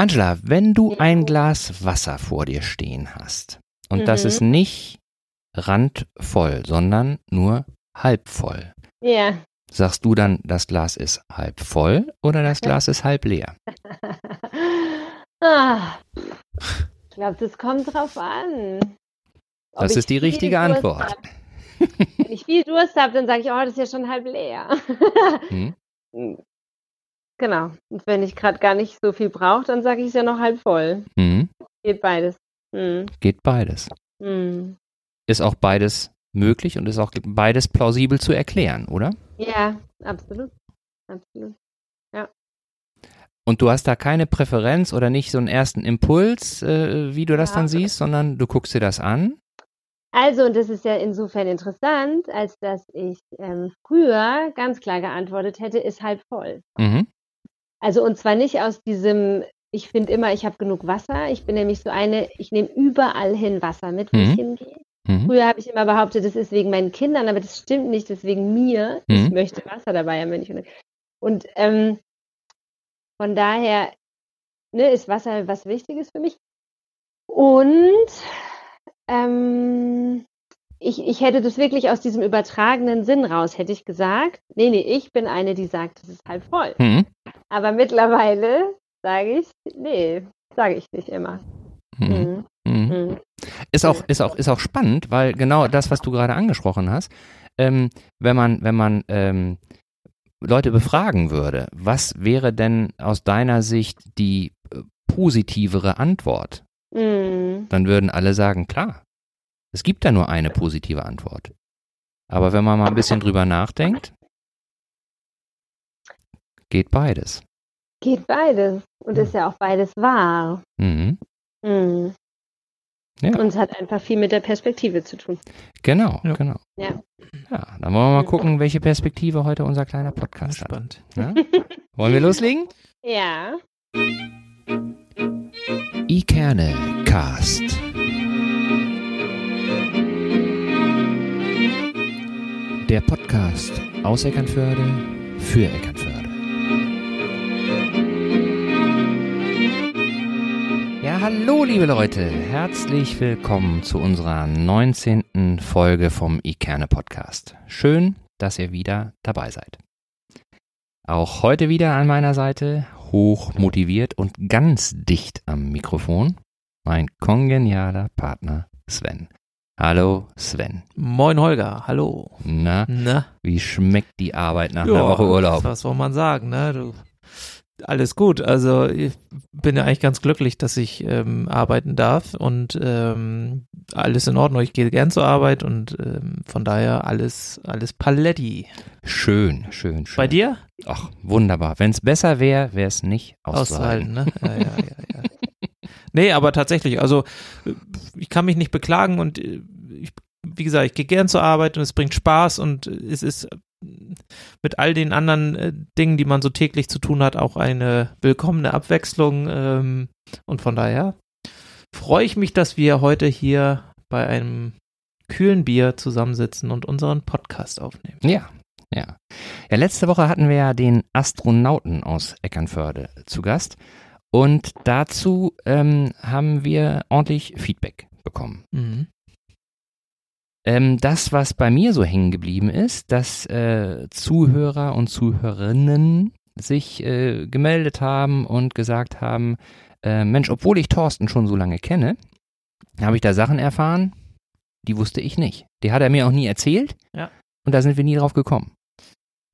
Angela, wenn du Ja. ein Glas Wasser vor dir stehen hast und das Mhm. ist nicht randvoll, sondern nur halb voll, Ja. sagst du dann, das Glas ist halb voll oder das Glas ist halb leer? ah, ich glaube, das kommt drauf an. Ob Das ist die richtige Antwort. hab. Wenn ich viel Durst habe, dann sage ich, oh, das ist ja schon halb leer. Hm? Genau. Und wenn ich gerade gar nicht so viel brauche, dann sage ich es ja noch halb voll. Hm? Geht beides. Hm. Geht beides. Hm. Ist auch beides möglich und ist auch beides plausibel zu erklären, oder? Ja, absolut. Absolut. Und du hast da keine Präferenz oder nicht so einen ersten Impuls, äh, wie du das Ja. dann siehst, sondern du guckst dir das an. Also, und das ist ja insofern interessant, als dass ich ähm, früher ganz klar geantwortet hätte, ist halb voll. Mhm. Also, und zwar nicht aus diesem, ich finde immer, ich habe genug Wasser. Ich bin nämlich so eine, ich nehme überall hin Wasser mit, wo Mhm. ich hingehe. Mhm. Früher habe ich immer behauptet, das ist wegen meinen Kindern, aber das stimmt nicht, das ist wegen mir. Ich Mhm. möchte Wasser dabei haben, wenn ich. Und ähm, von daher ne, ist Wasser was Wichtiges für mich. Und ähm, ich, ich hätte das wirklich aus diesem übertragenen Sinn raus, hätte ich gesagt, nee, nee, ich bin eine, die sagt, es ist halb voll. Mhm. Aber mittlerweile sage ich, nee, sage ich nicht immer. Mhm. Mhm. Mhm. Mhm. Ist auch, ist auch, ist auch spannend, weil genau das, was du gerade angesprochen hast, ähm, wenn man, wenn man ähm, Leute befragen würde, was wäre denn aus deiner Sicht die äh, positivere Antwort? Mhm. Dann würden alle sagen, klar, es gibt da nur eine positive Antwort. Aber wenn man mal ein bisschen drüber nachdenkt, geht beides. Geht beides. Und ist ja auch beides wahr. Mhm. Mhm. Ja. Und es hat einfach viel mit der Perspektive zu tun. Genau, Ja. genau. Ja. Ja, dann wollen wir mal gucken, welche Perspektive heute unser kleiner Podcast hat. Spannend. Ja? Wollen wir loslegen? Ja. Ikerne Cast. Der Podcast aus Eckernförde für Eckernförde. Ja, hallo liebe Leute, herzlich willkommen zu unserer 19. Folge vom Ikerne Podcast. Schön, dass ihr wieder dabei seid. Auch heute wieder an meiner Seite, hoch motiviert und ganz dicht am Mikrofon, mein kongenialer Partner Sven. Hallo Sven. Moin Holger, hallo. Na, Na? wie schmeckt die Arbeit nach einer Woche Urlaub? Was soll man sagen, ne? Du, alles gut. Also ich bin ja eigentlich ganz glücklich, dass ich ähm, arbeiten darf und ähm, alles in Ordnung. Ich gehe gern zur Arbeit und ähm, von daher alles, alles Paletti. Schön, schön, schön. Bei dir? Ach, wunderbar. Wenn es besser wäre, wäre es nicht auszuhalten. Auszuhalten, ne? Ja, ja, ja, ja. Nee, aber tatsächlich, also äh, ich kann mich nicht beklagen und äh, ich, wie gesagt, ich gehe gern zur Arbeit und es bringt Spaß und es ist äh, mit all den anderen äh, Dingen, die man so täglich zu tun hat, auch eine willkommene Abwechslung ähm, und von daher freue ich mich, dass wir heute hier bei einem kühlen Bier zusammensitzen und unseren Podcast aufnehmen. Ja, ja. Ja, letzte Woche hatten wir ja den Astronauten aus Eckernförde zu Gast und dazu ähm, haben wir ordentlich Feedback bekommen. Mhm. Ähm, das, was bei mir so hängen geblieben ist, dass äh, Zuhörer und Zuhörerinnen sich äh, gemeldet haben und gesagt haben, äh, Mensch, obwohl ich Thorsten schon so lange kenne, habe ich da Sachen erfahren, die wusste ich nicht. Die hat er mir auch nie erzählt. Ja. Und da sind wir nie drauf gekommen.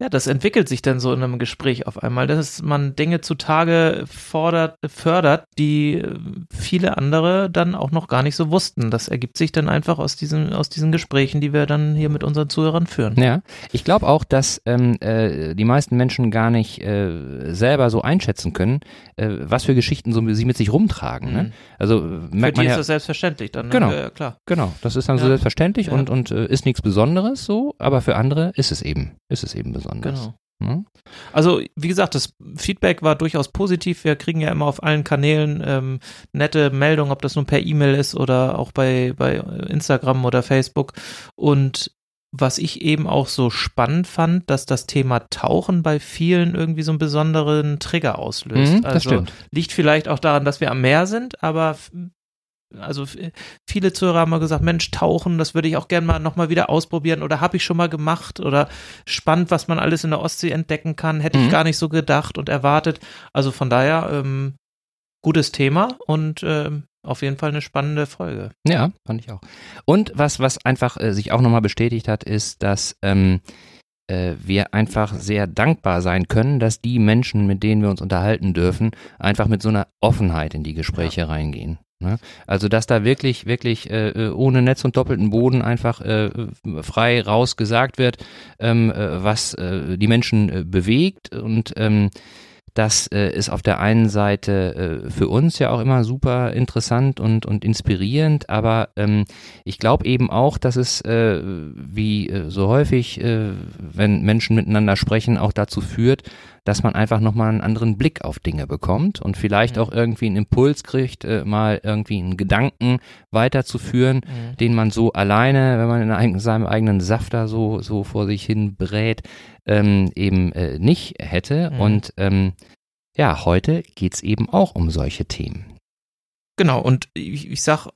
Ja, das entwickelt sich dann so in einem Gespräch auf einmal, dass man Dinge zutage fordert, fördert, die äh, viele andere dann auch noch gar nicht so wussten. Das ergibt sich dann einfach aus diesen, aus diesen Gesprächen, die wir dann hier mit unseren Zuhörern führen. Ja, ich glaube auch, dass ähm, äh, die meisten Menschen gar nicht äh, selber so einschätzen können, äh, was für Geschichten so sie mit sich rumtragen. Ne? Mhm. Also äh, Für merkt die man ist ja, das selbstverständlich dann. Ne? Genau. Ja, klar. genau, das ist dann so Ja. selbstverständlich Ja. und und äh, ist nichts Besonderes so, aber für andere ist es eben, ist es eben besonders. Genau. Ne? Also, wie gesagt, das Feedback war durchaus positiv. Wir kriegen ja immer auf allen Kanälen ähm, nette Meldungen, ob das nun per E-Mail ist oder auch bei, bei Instagram oder Facebook. Und was ich eben auch so spannend fand, dass das Thema Tauchen bei vielen irgendwie so einen besonderen Trigger auslöst. Mhm, das also stimmt. liegt vielleicht auch daran, dass wir am Meer sind, aber also viele Zuhörer haben mal gesagt, Mensch, tauchen, das würde ich auch gerne mal nochmal wieder ausprobieren oder habe ich schon mal gemacht oder spannend, was man alles in der Ostsee entdecken kann, hätte Mhm. ich gar nicht so gedacht und erwartet. Also von daher, ähm, gutes Thema und ähm, auf jeden Fall eine spannende Folge. Ja, fand ich auch. Und was, was einfach äh, sich auch nochmal bestätigt hat, ist, dass ähm, äh, wir einfach sehr dankbar sein können, dass die Menschen, mit denen wir uns unterhalten dürfen, einfach mit so einer Offenheit in die Gespräche reingehen. Ne? Also, dass da wirklich, wirklich äh, äh, ohne Netz und doppelten Boden einfach äh, frei raus gesagt wird, ähm, äh, was äh, die Menschen äh, bewegt und ähm, das äh, ist auf der einen Seite äh, für uns ja auch immer super interessant und, und inspirierend, aber ähm, ich glaube eben auch, dass es äh, wie äh, so häufig, äh, wenn Menschen miteinander sprechen, auch dazu führt, dass man einfach nochmal einen anderen Blick auf Dinge bekommt und vielleicht Mhm. auch irgendwie einen Impuls kriegt, äh, mal irgendwie einen Gedanken weiterzuführen, den man so alleine, wenn man in einem, seinem eigenen Saft da so, so vor sich hin brät, ähm, eben äh, nicht hätte. Mhm. Und ähm, ja, heute geht's eben auch um solche Themen. Genau, und ich, ich sag,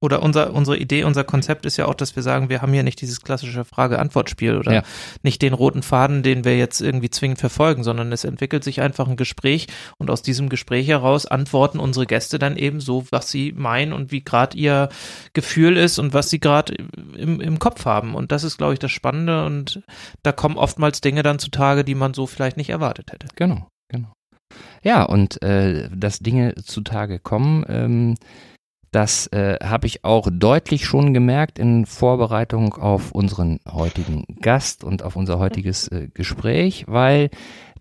oder unser, unsere Idee, unser Konzept ist ja auch, dass wir sagen, wir haben hier nicht dieses klassische Frage-Antwort-Spiel oder Ja. nicht den roten Faden, den wir jetzt irgendwie zwingend verfolgen, sondern es entwickelt sich einfach ein Gespräch und aus diesem Gespräch heraus antworten unsere Gäste dann eben so, was sie meinen und wie gerade ihr Gefühl ist und was sie gerade im, im Kopf haben. Und das ist, glaube ich, das Spannende und da kommen oftmals Dinge dann zutage, die man so vielleicht nicht erwartet hätte. Genau, genau. Ja, und äh, dass Dinge zutage kommen, ähm, das äh, habe ich auch deutlich schon gemerkt in Vorbereitung auf unseren heutigen Gast und auf unser heutiges äh, Gespräch, weil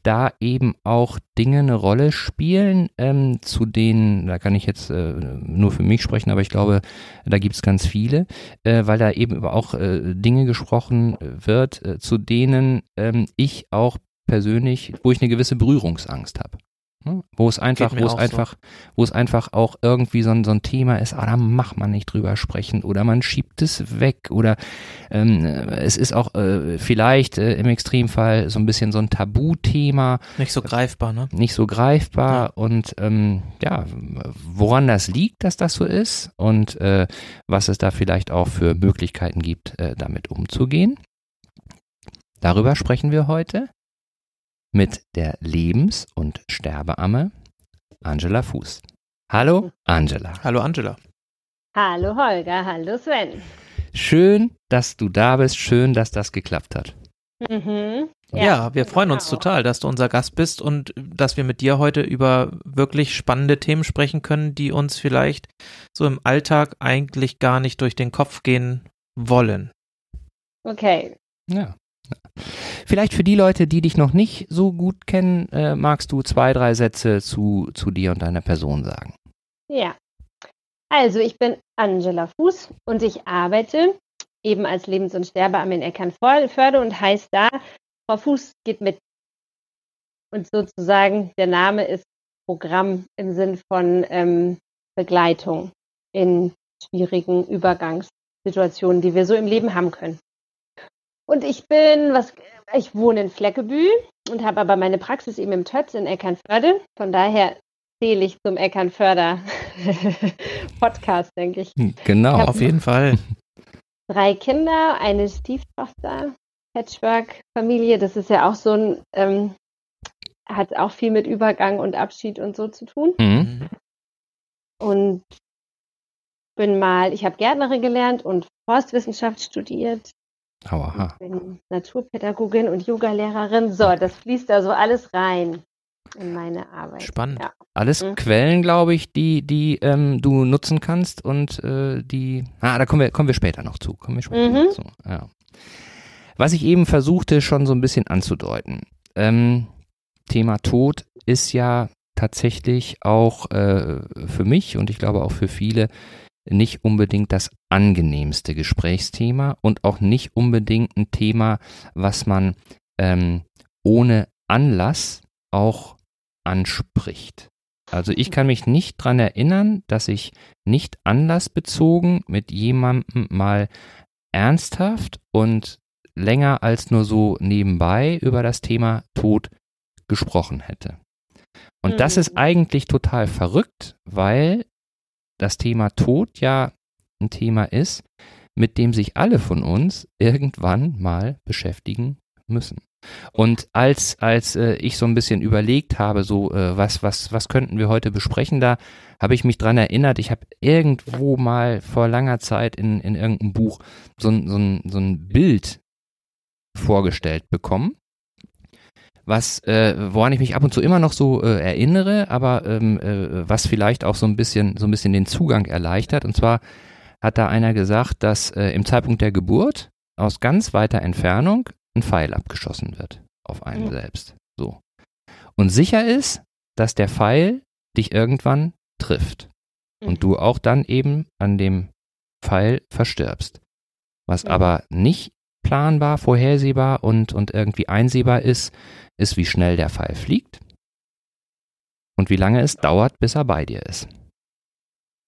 da eben auch Dinge eine Rolle spielen, ähm, zu denen, da kann ich jetzt äh, nur für mich sprechen, aber ich glaube, da gibt es ganz viele, äh, weil da eben über auch äh, Dinge gesprochen wird, äh, zu denen ähm, ich auch persönlich, wo ich eine gewisse Berührungsangst habe. Ne? Wo es einfach, wo es auch so. einfach, wo es einfach auch irgendwie so ein, so ein Thema ist, ah, da macht man nicht drüber sprechen oder man schiebt es weg oder ähm, es ist auch äh, vielleicht äh, im Extremfall so ein bisschen so ein Tabuthema, Nicht so greifbar, ne? nicht so greifbar und ähm, ja, woran das liegt, dass das so ist und äh, was es da vielleicht auch für Möglichkeiten gibt, äh, damit umzugehen. Darüber sprechen wir heute mit der Lebens- und Sterbeamme Angela Fuß. Hallo Angela. Hallo Angela. Hallo Holger, hallo Sven. Schön, dass du da bist, schön, dass das geklappt hat. Mhm. Ja, wir freuen uns genau. total, dass du unser Gast bist und dass wir mit dir heute über wirklich spannende Themen sprechen können, die uns vielleicht so im Alltag eigentlich gar nicht durch den Kopf gehen wollen. Okay. Ja. Vielleicht für die Leute, die dich noch nicht so gut kennen, äh, magst du zwei, drei Sätze zu, zu dir und deiner Person sagen. Ja. Also, ich bin Angela Fuß und ich arbeite eben als Lebens- und Sterbeamme in Eckernförde und heißt da, Frau Fuß geht mit. Und sozusagen, der Name ist Programm im Sinn von ähm, Begleitung in schwierigen Übergangssituationen, die wir so im Leben haben können. Und ich bin, was, ich wohne in Fleckebühl und habe aber meine Praxis eben im Tötz in Eckernförde. Von daher zähle ich zum Eckernförder Podcast, denke ich. Genau. Ja. Auf jeden Fall. Drei Kinder, eine Stieftochter, Patchwork-Familie. Das ist ja auch so ein, ähm, hat auch viel mit Übergang und Abschied und so zu tun. Mhm. Und bin mal, ich habe Gärtnerin gelernt und Forstwissenschaft studiert. Aua. bin Naturpädagogin und Yogalehrerin. So, das fließt da so alles rein in meine Arbeit. Spannend. Ja. Alles Mhm. Quellen, glaube ich, die, die ähm, du nutzen kannst und äh, die. Ah, da kommen wir, kommen wir später noch zu. Kommen wir später Mhm. noch zu. Ja. Was ich eben versuchte, schon so ein bisschen anzudeuten. Ähm, Thema Tod ist ja tatsächlich auch äh, für mich und ich glaube auch für viele nicht unbedingt das angenehmste Gesprächsthema und auch nicht unbedingt ein Thema, was man ähm, ohne Anlass auch anspricht. Also ich kann mich nicht dran erinnern, dass ich nicht anlassbezogen mit jemandem mal ernsthaft und länger als nur so nebenbei über das Thema Tod gesprochen hätte. Und das ist eigentlich total verrückt, weil das Thema Tod ja ein Thema ist, mit dem sich alle von uns irgendwann mal beschäftigen müssen. Und als, als äh, ich so ein bisschen überlegt habe, so äh, was, was, was könnten wir heute besprechen, da habe ich mich dran erinnert, ich habe irgendwo mal vor langer Zeit in, in irgendeinem Buch so, so, so ein Bild vorgestellt bekommen was, äh, woran ich mich ab und zu immer noch so äh, erinnere, aber ähm, äh, was vielleicht auch so ein bisschen, so ein bisschen den Zugang erleichtert. Und zwar hat da einer gesagt, dass äh, im Zeitpunkt der Geburt aus ganz weiter Entfernung ein Pfeil abgeschossen wird auf einen mhm. selbst. So. Und sicher ist, dass der Pfeil dich irgendwann trifft. Mhm. Und du auch dann eben an dem Pfeil verstirbst. Was mhm. aber nicht planbar, vorhersehbar und, und irgendwie einsehbar ist, ist, wie schnell der Pfeil fliegt und wie lange es dauert, bis er bei dir ist.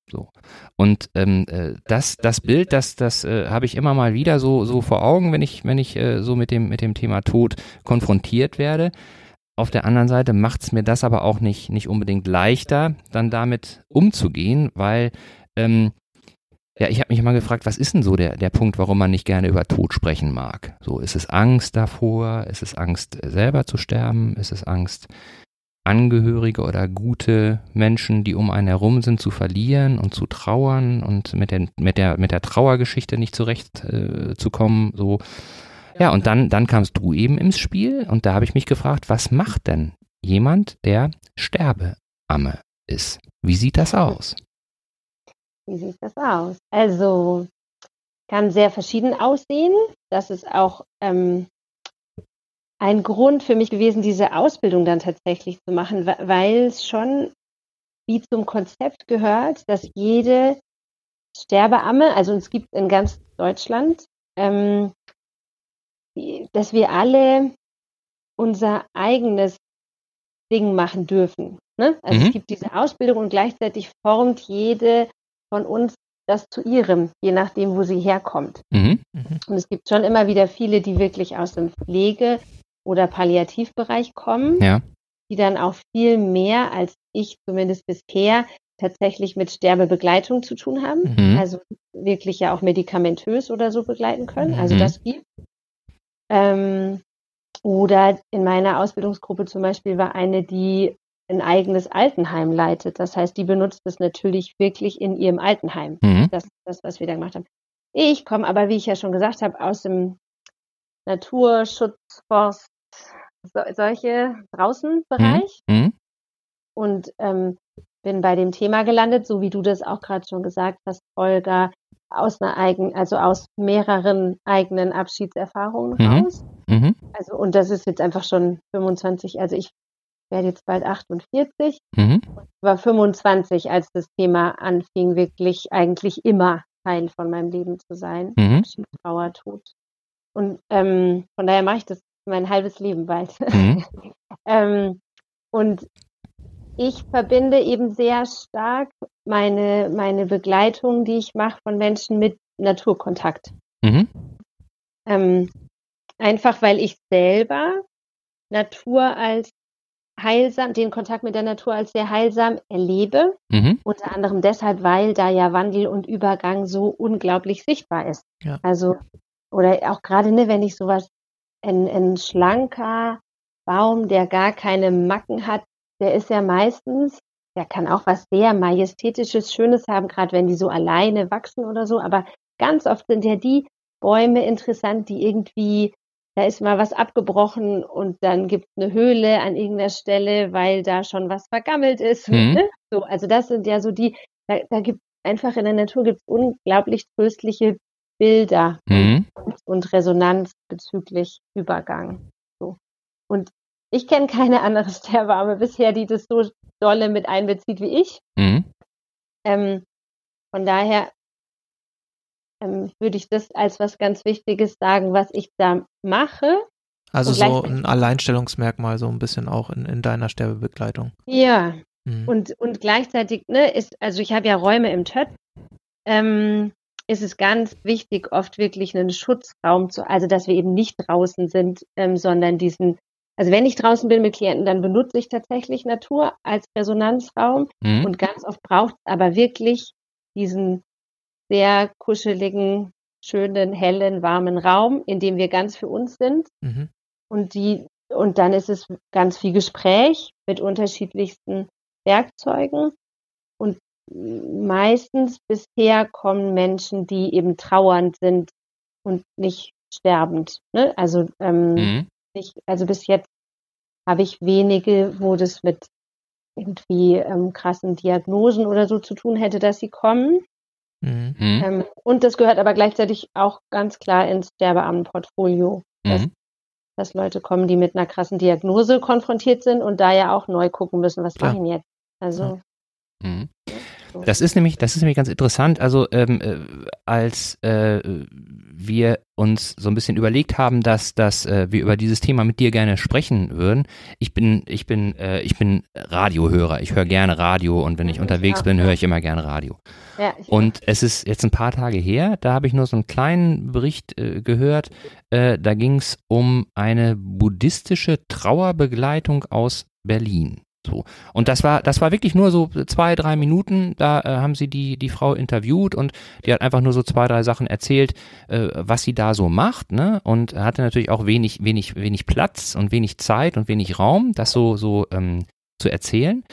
So. Und ähm, äh, das, das Bild, das, das äh, habe ich immer mal wieder so, so vor Augen, wenn ich, wenn ich äh, so mit dem, mit dem Thema Tod konfrontiert werde. Auf der anderen Seite macht es mir das aber auch nicht, nicht unbedingt leichter, dann damit umzugehen, weil ähm, ja, ich habe mich immer gefragt, was ist denn so der, der Punkt, warum man nicht gerne über Tod sprechen mag? So, ist es Angst davor? Ist es Angst, selber zu sterben? Ist es Angst, Angehörige oder gute Menschen, die um einen herum sind, zu verlieren und zu trauern und mit der, mit der, mit der Trauergeschichte nicht zurechtzukommen? Äh, so. Ja, und dann, dann kamst du eben ins Spiel und da habe ich mich gefragt, was macht denn jemand, der Sterbeamme ist? Wie sieht das aus? Wie sieht das aus? Also kann sehr verschieden aussehen. Das ist auch ähm, ein Grund für mich gewesen, diese Ausbildung dann tatsächlich zu machen, weil es schon wie zum Konzept gehört, dass jede Sterbeamme, also es gibt in ganz Deutschland, ähm, dass wir alle unser eigenes Ding machen dürfen. Ne? Also mhm. es gibt diese Ausbildung und gleichzeitig formt jede von uns das zu ihrem, je nachdem, wo sie herkommt. Mhm. Mhm. Und es gibt schon immer wieder viele, die wirklich aus dem Pflege- oder Palliativbereich kommen, ja. die dann auch viel mehr als ich zumindest bisher tatsächlich mit Sterbebegleitung zu tun haben. Mhm. Also wirklich ja auch medikamentös oder so begleiten können. Also mhm. das gibt. Ähm, oder in meiner Ausbildungsgruppe zum Beispiel war eine, die ein eigenes Altenheim leitet. Das heißt, die benutzt es natürlich wirklich in ihrem Altenheim. Mhm. Das, das, was wir da gemacht haben. Ich komme aber, wie ich ja schon gesagt habe, aus dem Naturschutz, Forst, so, solche draußen Bereich mhm. mhm. und ähm, bin bei dem Thema gelandet, so wie du das auch gerade schon gesagt hast, Olga, aus einer eigenen, also aus mehreren eigenen Abschiedserfahrungen mhm. raus. Mhm. Also, und das ist jetzt einfach schon 25, also ich werde jetzt bald 48, mhm. war 25, als das Thema anfing, wirklich eigentlich immer Teil von meinem Leben zu sein. Mhm. Trauer, Tod. Und ähm, von daher mache ich das mein halbes Leben bald. Mhm. ähm, und ich verbinde eben sehr stark meine, meine Begleitung, die ich mache von Menschen mit Naturkontakt. Mhm. Ähm, einfach weil ich selber Natur als heilsam, den Kontakt mit der Natur als sehr heilsam erlebe. Mhm. Unter anderem deshalb, weil da ja Wandel und Übergang so unglaublich sichtbar ist. Ja. Also, oder auch gerade, ne, wenn ich sowas, ein, ein schlanker Baum, der gar keine Macken hat, der ist ja meistens, der kann auch was sehr Majestätisches, Schönes haben, gerade wenn die so alleine wachsen oder so, aber ganz oft sind ja die Bäume interessant, die irgendwie da ist mal was abgebrochen und dann gibt es eine Höhle an irgendeiner Stelle, weil da schon was vergammelt ist. Mhm. Ne? So, also das sind ja so die, da, da gibt einfach in der Natur gibt es unglaublich tröstliche Bilder mhm. und, und, Resonanz bezüglich Übergang. So. Und ich kenne keine andere Sterbearme bisher, die das so dolle mit einbezieht wie ich. Mhm. Ähm, von daher ähm, würde ich das als was ganz Wichtiges sagen, was ich da mache. Also so ein Alleinstellungsmerkmal so ein bisschen auch in, in deiner Sterbebegleitung. Ja. Mhm. Und, und gleichzeitig, ne, ist, also ich habe ja Räume im TÖT, ähm, ist es ganz wichtig, oft wirklich einen Schutzraum zu, also dass wir eben nicht draußen sind, ähm, sondern diesen, also wenn ich draußen bin mit Klienten, dann benutze ich tatsächlich Natur als Resonanzraum Mhm. und ganz oft braucht es aber wirklich diesen sehr kuscheligen, schönen, hellen, warmen Raum, in dem wir ganz für uns sind Mhm. und die und dann ist es ganz viel Gespräch mit unterschiedlichsten Werkzeugen und meistens bisher kommen Menschen, die eben trauernd sind und nicht sterbend. Ne? Also ähm, Mhm. nicht, also bis jetzt habe ich wenige, wo das mit irgendwie ähm, krassen Diagnosen oder so zu tun hätte, dass sie kommen. Mhm. Ähm, und das gehört aber gleichzeitig auch ganz klar ins Sterbeamtenportfolio, dass, Mhm. dass Leute kommen, die mit einer krassen Diagnose konfrontiert sind und da ja auch neu gucken müssen, was Klar. mache ich jetzt? Also Mhm. Das ist nämlich, das ist nämlich ganz interessant. Also ähm, äh, als äh, wir uns so ein bisschen überlegt haben, dass, dass äh, wir über dieses Thema mit dir gerne sprechen würden. Ich bin, ich bin, äh, ich bin Radiohörer. Ich höre gerne Radio und wenn ich Mhm, unterwegs ja. bin, höre ich immer gerne Radio. ja, Und es ist jetzt ein paar Tage her, da habe ich nur so einen kleinen Bericht äh, gehört. Äh, da ging es um eine buddhistische Trauerbegleitung aus Berlin. So. Und das war, das war wirklich nur so zwei, drei Minuten. Da äh, haben sie die, die Frau interviewt und die hat einfach nur so zwei, drei Sachen erzählt, äh, was sie da so macht, ne? Und hatte natürlich auch wenig, wenig, wenig Platz und wenig Zeit und wenig Raum, das so, so ähm, zu erzählen.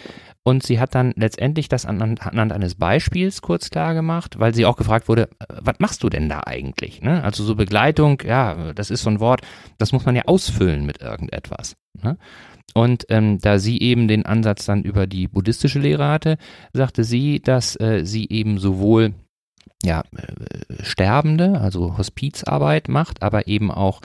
Und sie hat dann letztendlich das anhand, eines Beispiels kurz klar gemacht, weil sie auch gefragt wurde, äh, was machst du denn da eigentlich? Ne? Also so Begleitung, ja, das ist so ein Wort, das muss man ja ausfüllen mit irgendetwas. Ne? Und ähm, da sie eben den Ansatz dann über die buddhistische Lehre hatte, sagte sie, dass äh, sie eben sowohl ja, äh, Sterbende, also Hospizarbeit macht, aber eben auch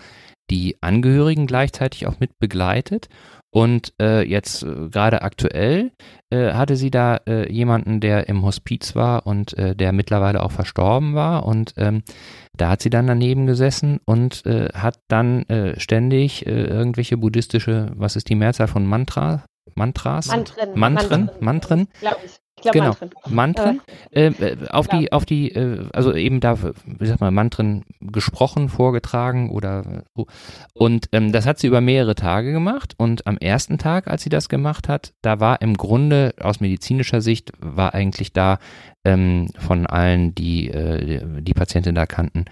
die Angehörigen gleichzeitig auch mit begleitet. Und äh, jetzt äh, gerade aktuell äh, hatte sie da äh, jemanden, der im Hospiz war und äh, der mittlerweile auch verstorben war. Und ähm, da hat sie dann daneben gesessen und hat dann ständig irgendwelche buddhistische, was ist die Mehrzahl von Mantra? Mantras? Mantren. Mantren? Mantren? Glaube ich. Ich glaube Genau. Mantren. Mantren äh, äh, auf die, auf die, äh, also eben da, wie sagt man, Mantren gesprochen, vorgetragen oder so. Und ähm, das hat sie über mehrere Tage gemacht. Und am ersten Tag, als sie das gemacht hat, da war im Grunde aus medizinischer Sicht war eigentlich da ähm, von allen, die äh, die Patientin da kannten,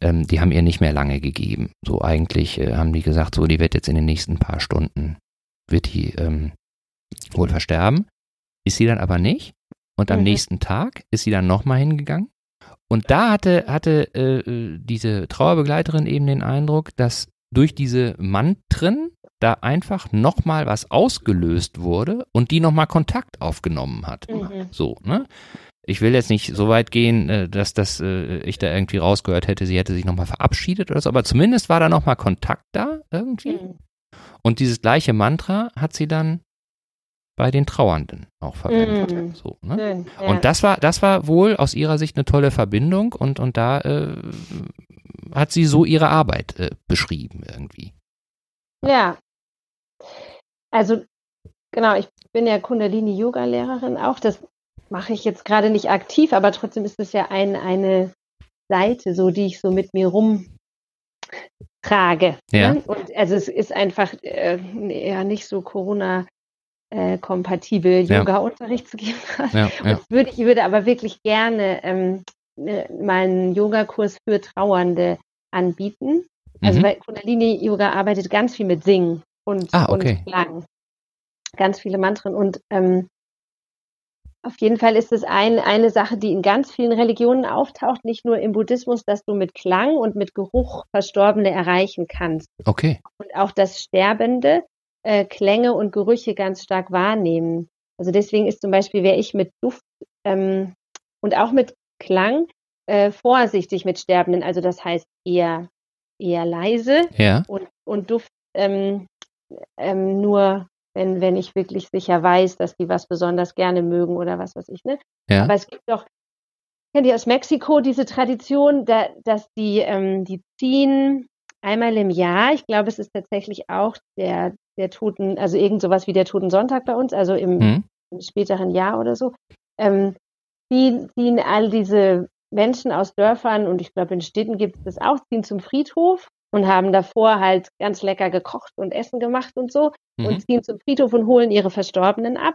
ähm, die haben ihr nicht mehr lange gegeben. So eigentlich äh, haben die gesagt, so die wird jetzt in den nächsten paar Stunden wird die ähm, wohl versterben. Ist sie dann aber nicht. Und am Mhm. nächsten Tag ist sie dann nochmal hingegangen. Und da hatte, hatte äh, diese Trauerbegleiterin eben den Eindruck, dass durch diese Mantren da einfach nochmal was ausgelöst wurde und die nochmal Kontakt aufgenommen hat. Mhm. So, ne? Ich will jetzt nicht so weit gehen, äh, dass das äh, ich da irgendwie rausgehört hätte, sie hätte sich nochmal verabschiedet oder so, aber zumindest war da nochmal Kontakt da irgendwie. Mhm. Und dieses gleiche Mantra hat sie dann bei den Trauernden auch verwendet. Mhm. So, ne? Ja. Und das war, das war wohl aus ihrer Sicht eine tolle Verbindung und, und da äh, hat sie so ihre Arbeit äh, beschrieben irgendwie. Ja. Also, genau, ich bin ja Kundalini-Yoga-Lehrerin auch. Das mache ich jetzt gerade nicht aktiv, aber trotzdem ist es ja ein, eine Seite, so die ich so mit mir rumtrage. Ja. Ne? Und also es ist einfach äh, eher nicht so Corona äh, kompatibel, Ja. Yoga-Unterricht zu geben. Ja, ja. Würde, ich würde aber wirklich gerne ähm, äh, meinen Yogakurs für Trauernde anbieten. Also Mhm. weil Kundalini-Yoga arbeitet ganz viel mit Singen und, Ah, okay. und Klang. Ganz viele Mantren. Und ähm, auf jeden Fall ist es ein, eine Sache, die in ganz vielen Religionen auftaucht, nicht nur im Buddhismus, dass du mit Klang und mit Geruch Verstorbene erreichen kannst. Okay. Und auch das Sterbende äh, Klänge und Gerüche ganz stark wahrnehmen. Also deswegen ist zum Beispiel, wäre ich mit Duft ähm, und auch mit Klang äh, vorsichtig mit Sterbenden. Also das heißt eher, eher leise Ja. und, und Duft ähm, ähm, nur, wenn, wenn ich wirklich sicher weiß, dass die was besonders gerne mögen oder was weiß ich. Ne? Ja. Aber es gibt doch, kennt ihr aus Mexiko diese Tradition, da, dass die, ähm, die ziehen einmal im Jahr, ich glaube, es ist tatsächlich auch der, der Toten, also irgend sowas wie der Toten Sonntag bei uns, also im, Mhm. im späteren Jahr oder so, ähm, ziehen, ziehen all diese Menschen aus Dörfern und ich glaube in Städten gibt es das auch, ziehen zum Friedhof und haben davor halt ganz lecker gekocht und Essen gemacht und so Mhm. und ziehen zum Friedhof und holen ihre Verstorbenen ab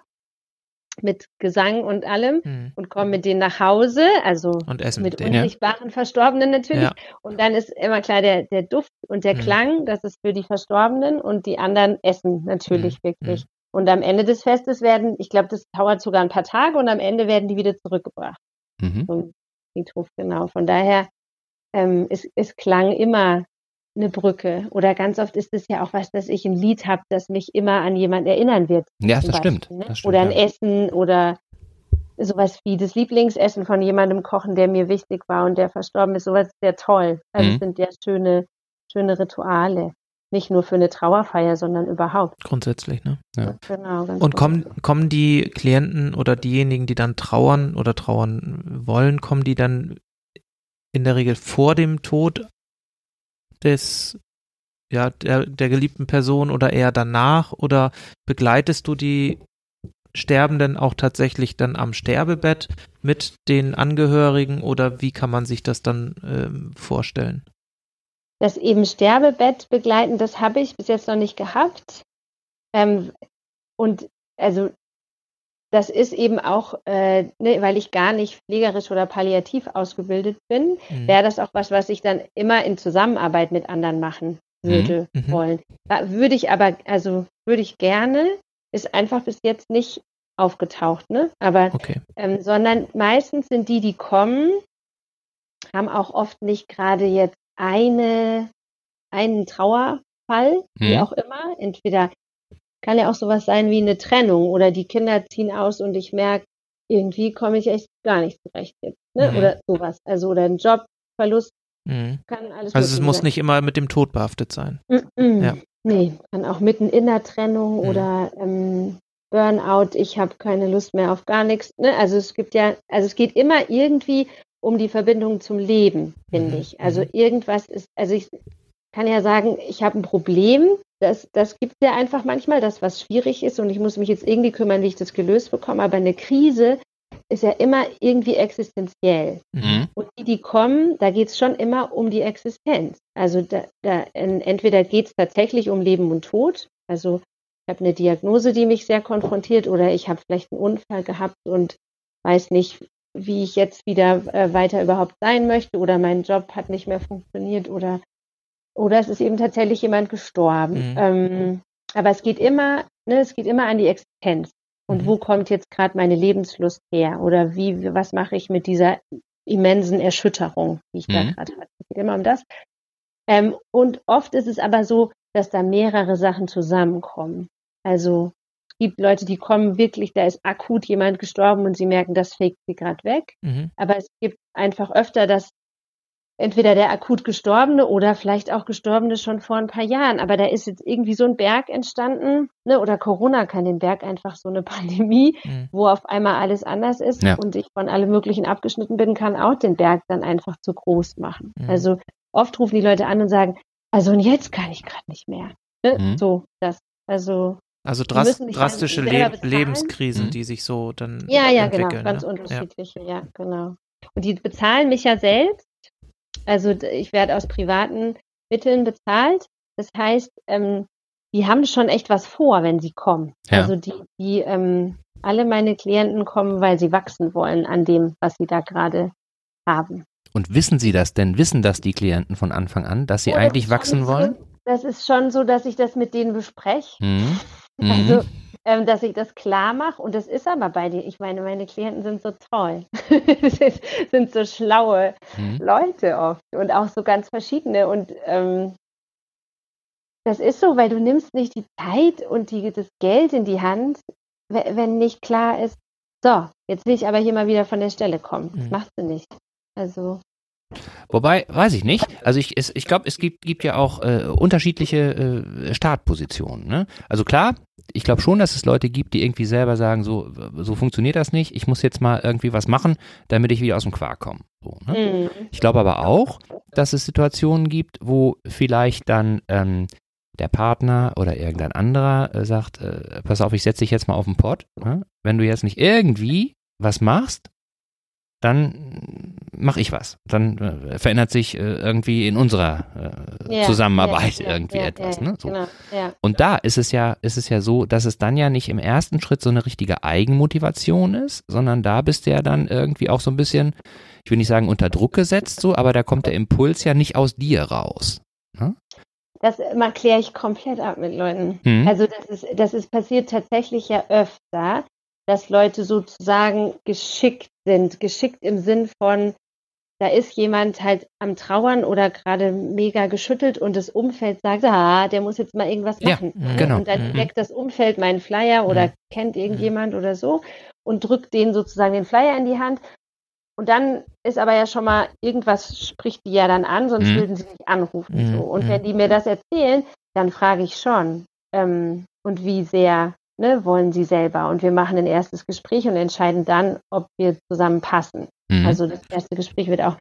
mit Gesang und allem Hm. und kommen mit denen nach Hause, also Und essen mit mit denen. Ja. unsichtbaren Verstorbenen natürlich. Ja. Und dann ist immer klar der, der Duft und der Mhm. Klang, das ist für die Verstorbenen und die anderen essen natürlich Mhm. wirklich. Und am Ende des Festes werden, ich glaube, das dauert sogar ein paar Tage und am Ende werden die wieder zurückgebracht Mhm. zum Friedhof, genau. Von daher ähm, ist, ist Klang immer eine Brücke. Oder ganz oft ist es ja auch was, dass ich ein Lied habe, das mich immer an jemanden erinnern wird. Ja, das stimmt. Beispiel, ne? Das stimmt, oder ein ja. Essen oder sowas wie das Lieblingsessen von jemandem kochen, der mir wichtig war und der verstorben ist. Sowas ist sehr toll. Also Mhm. es sind ja schöne, schöne Rituale. Nicht nur für eine Trauerfeier, sondern überhaupt. Grundsätzlich, ne? Ja. Genau, ganz Und kommen, kommen die Klienten oder diejenigen, die dann trauern oder trauern wollen, kommen die dann in der Regel vor dem Tod des, ja, der, der geliebten Person oder eher danach? Oder begleitest du die Sterbenden auch tatsächlich dann am Sterbebett mit den Angehörigen oder wie kann man sich das dann ähm, vorstellen? Das eben Sterbebett begleiten, das habe ich bis jetzt noch nicht gehabt. Ähm, und also das ist eben auch, äh, ne, weil ich gar nicht pflegerisch oder palliativ ausgebildet bin, Mhm. wäre das auch was, was ich dann immer in Zusammenarbeit mit anderen machen würde Mhm. Mhm. wollen. Da würde ich aber, also würde ich gerne, ist einfach bis jetzt nicht aufgetaucht, ne? Aber Okay. ähm, sondern meistens sind die, die kommen, haben auch oft nicht gerade jetzt eine, einen Trauerfall, wie Mhm. auch immer. Entweder kann ja auch sowas sein wie eine Trennung oder die Kinder ziehen aus und ich merke, irgendwie komme ich echt gar nicht zurecht jetzt. Ne? Mhm. Oder sowas. Also oder ein Jobverlust Mhm. kann alles Also es muss sein. nicht immer mit dem Tod behaftet sein. Mm-mm. Ja. Nee, kann auch mitten in der Trennung Mhm. oder ähm, Burnout, ich habe keine Lust mehr auf gar nichts. Ne? Also es gibt ja, also es geht immer irgendwie um die Verbindung zum Leben, finde Mhm, ich. Also mhm. irgendwas ist, also ich kann ja sagen, ich habe ein Problem, das, das gibt ja einfach manchmal, das was schwierig ist und ich muss mich jetzt irgendwie kümmern, wie ich das gelöst bekomme, aber eine Krise ist ja immer irgendwie existenziell. Mhm. Und die, die kommen, da geht es schon immer um die Existenz. Also da, da, en- entweder geht es tatsächlich um Leben und Tod. Also ich habe eine Diagnose, die mich sehr konfrontiert, oder ich habe vielleicht einen Unfall gehabt und weiß nicht, wie ich jetzt wieder äh, weiter überhaupt sein möchte, oder mein Job hat nicht mehr funktioniert, oder, oder es ist eben tatsächlich jemand gestorben. Mhm. Ähm, aber es geht immer, ne, es geht immer an die Existenz. Und Mhm. wo kommt jetzt gerade meine Lebenslust her? Oder wie, was mache ich mit dieser immensen Erschütterung, die ich da Mhm. gerade hatte? Es geht immer um das. Ähm, und oft ist es aber so, dass da mehrere Sachen zusammenkommen. Also es gibt Leute, die kommen wirklich, da ist akut jemand gestorben und sie merken, das fegt sie gerade weg. Mhm. Aber es gibt einfach öfter, dass entweder der akut Gestorbene oder vielleicht auch Gestorbene schon vor ein paar Jahren. Aber da ist jetzt irgendwie so ein Berg entstanden, ne? oder Corona kann den Berg einfach so eine Pandemie, Mhm. wo auf einmal alles anders ist Ja. und ich von allem Möglichen abgeschnitten bin, kann auch den Berg dann einfach zu groß machen. Mhm. Also oft rufen die Leute an und sagen, also und jetzt kann ich gerade nicht mehr. Ne? Mhm. So, das, also Also dras drastische Le. Lebenskrisen, Mhm. die sich so dann Ja, ja, genau, entwickeln. ganz ne? Ja. unterschiedliche, ja. genau. Und die bezahlen mich ja selbst. Also ich werde aus privaten Mitteln bezahlt. Das heißt, ähm, die haben schon echt was vor, wenn sie kommen. Ja. Also die, die ähm, alle meine Klienten kommen, weil sie wachsen wollen an dem, was sie da gerade haben. Und wissen Sie das denn? Wissen das die Klienten von Anfang an, dass sie Oh, das eigentlich schon wachsen so- wollen? Das ist schon so, dass ich das mit denen bespreche. Mhm. Mhm. Also, ähm, dass ich das klar mache. Und das ist aber bei dir. Ich meine, meine Klienten sind so toll. sind, sind so schlaue Mhm. Leute oft und auch so ganz verschiedene. Und ähm, das ist so, weil du nimmst nicht die Zeit und die, das Geld in die Hand, we- wenn nicht klar ist, so, jetzt will ich aber hier mal wieder von der Stelle kommen. Das Mhm. machst du nicht. Also, Wobei, weiß ich nicht. Also ich, es, ich glaube, es gibt, gibt ja auch äh, unterschiedliche äh, Startpositionen. Ne? Also klar, ich glaube schon, dass es Leute gibt, die irgendwie selber sagen, so, so funktioniert das nicht. Ich muss jetzt mal irgendwie was machen, damit ich wieder aus dem Quark komme. So, ne? mm, Ich glaube aber auch, dass es Situationen gibt, wo vielleicht dann ähm, der Partner oder irgendein anderer äh, sagt, äh, pass auf, ich setze dich jetzt mal auf den Pott. Ne? Wenn du jetzt nicht irgendwie was machst, dann mache ich was. Dann äh, verändert sich äh, irgendwie in unserer äh, ja, Zusammenarbeit ja, irgendwie ja, etwas. ne? so. genau, Und da ist es ja, ist es ja so, dass es dann ja nicht im ersten Schritt so eine richtige Eigenmotivation ist, sondern da bist du ja dann irgendwie auch so ein bisschen, ich will nicht sagen unter Druck gesetzt, so, aber da kommt der Impuls ja nicht aus dir raus. Ne? Das kläre ich komplett ab mit Leuten. Mhm. Also das ist, das ist passiert tatsächlich ja öfter, dass Leute sozusagen geschickt sind. Geschickt im Sinn von, da ist jemand halt am Trauern oder gerade mega geschüttelt und das Umfeld sagt, ah, der muss jetzt mal irgendwas machen. Ja, genau. Und dann deckt mhm. das Umfeld meinen Flyer oder mhm. kennt irgendjemand oder so und drückt denen sozusagen den Flyer in die Hand. Und dann ist aber ja schon mal, irgendwas spricht die ja dann an, sonst mhm. würden sie nicht anrufen. Mhm. So. Und wenn mhm. die mir das erzählen, dann frage ich schon, ähm, und wie sehr ne, wollen sie selber. Und wir machen ein erstes Gespräch und entscheiden dann, ob wir zusammen passen. Mhm. Also das erste Gespräch wird auch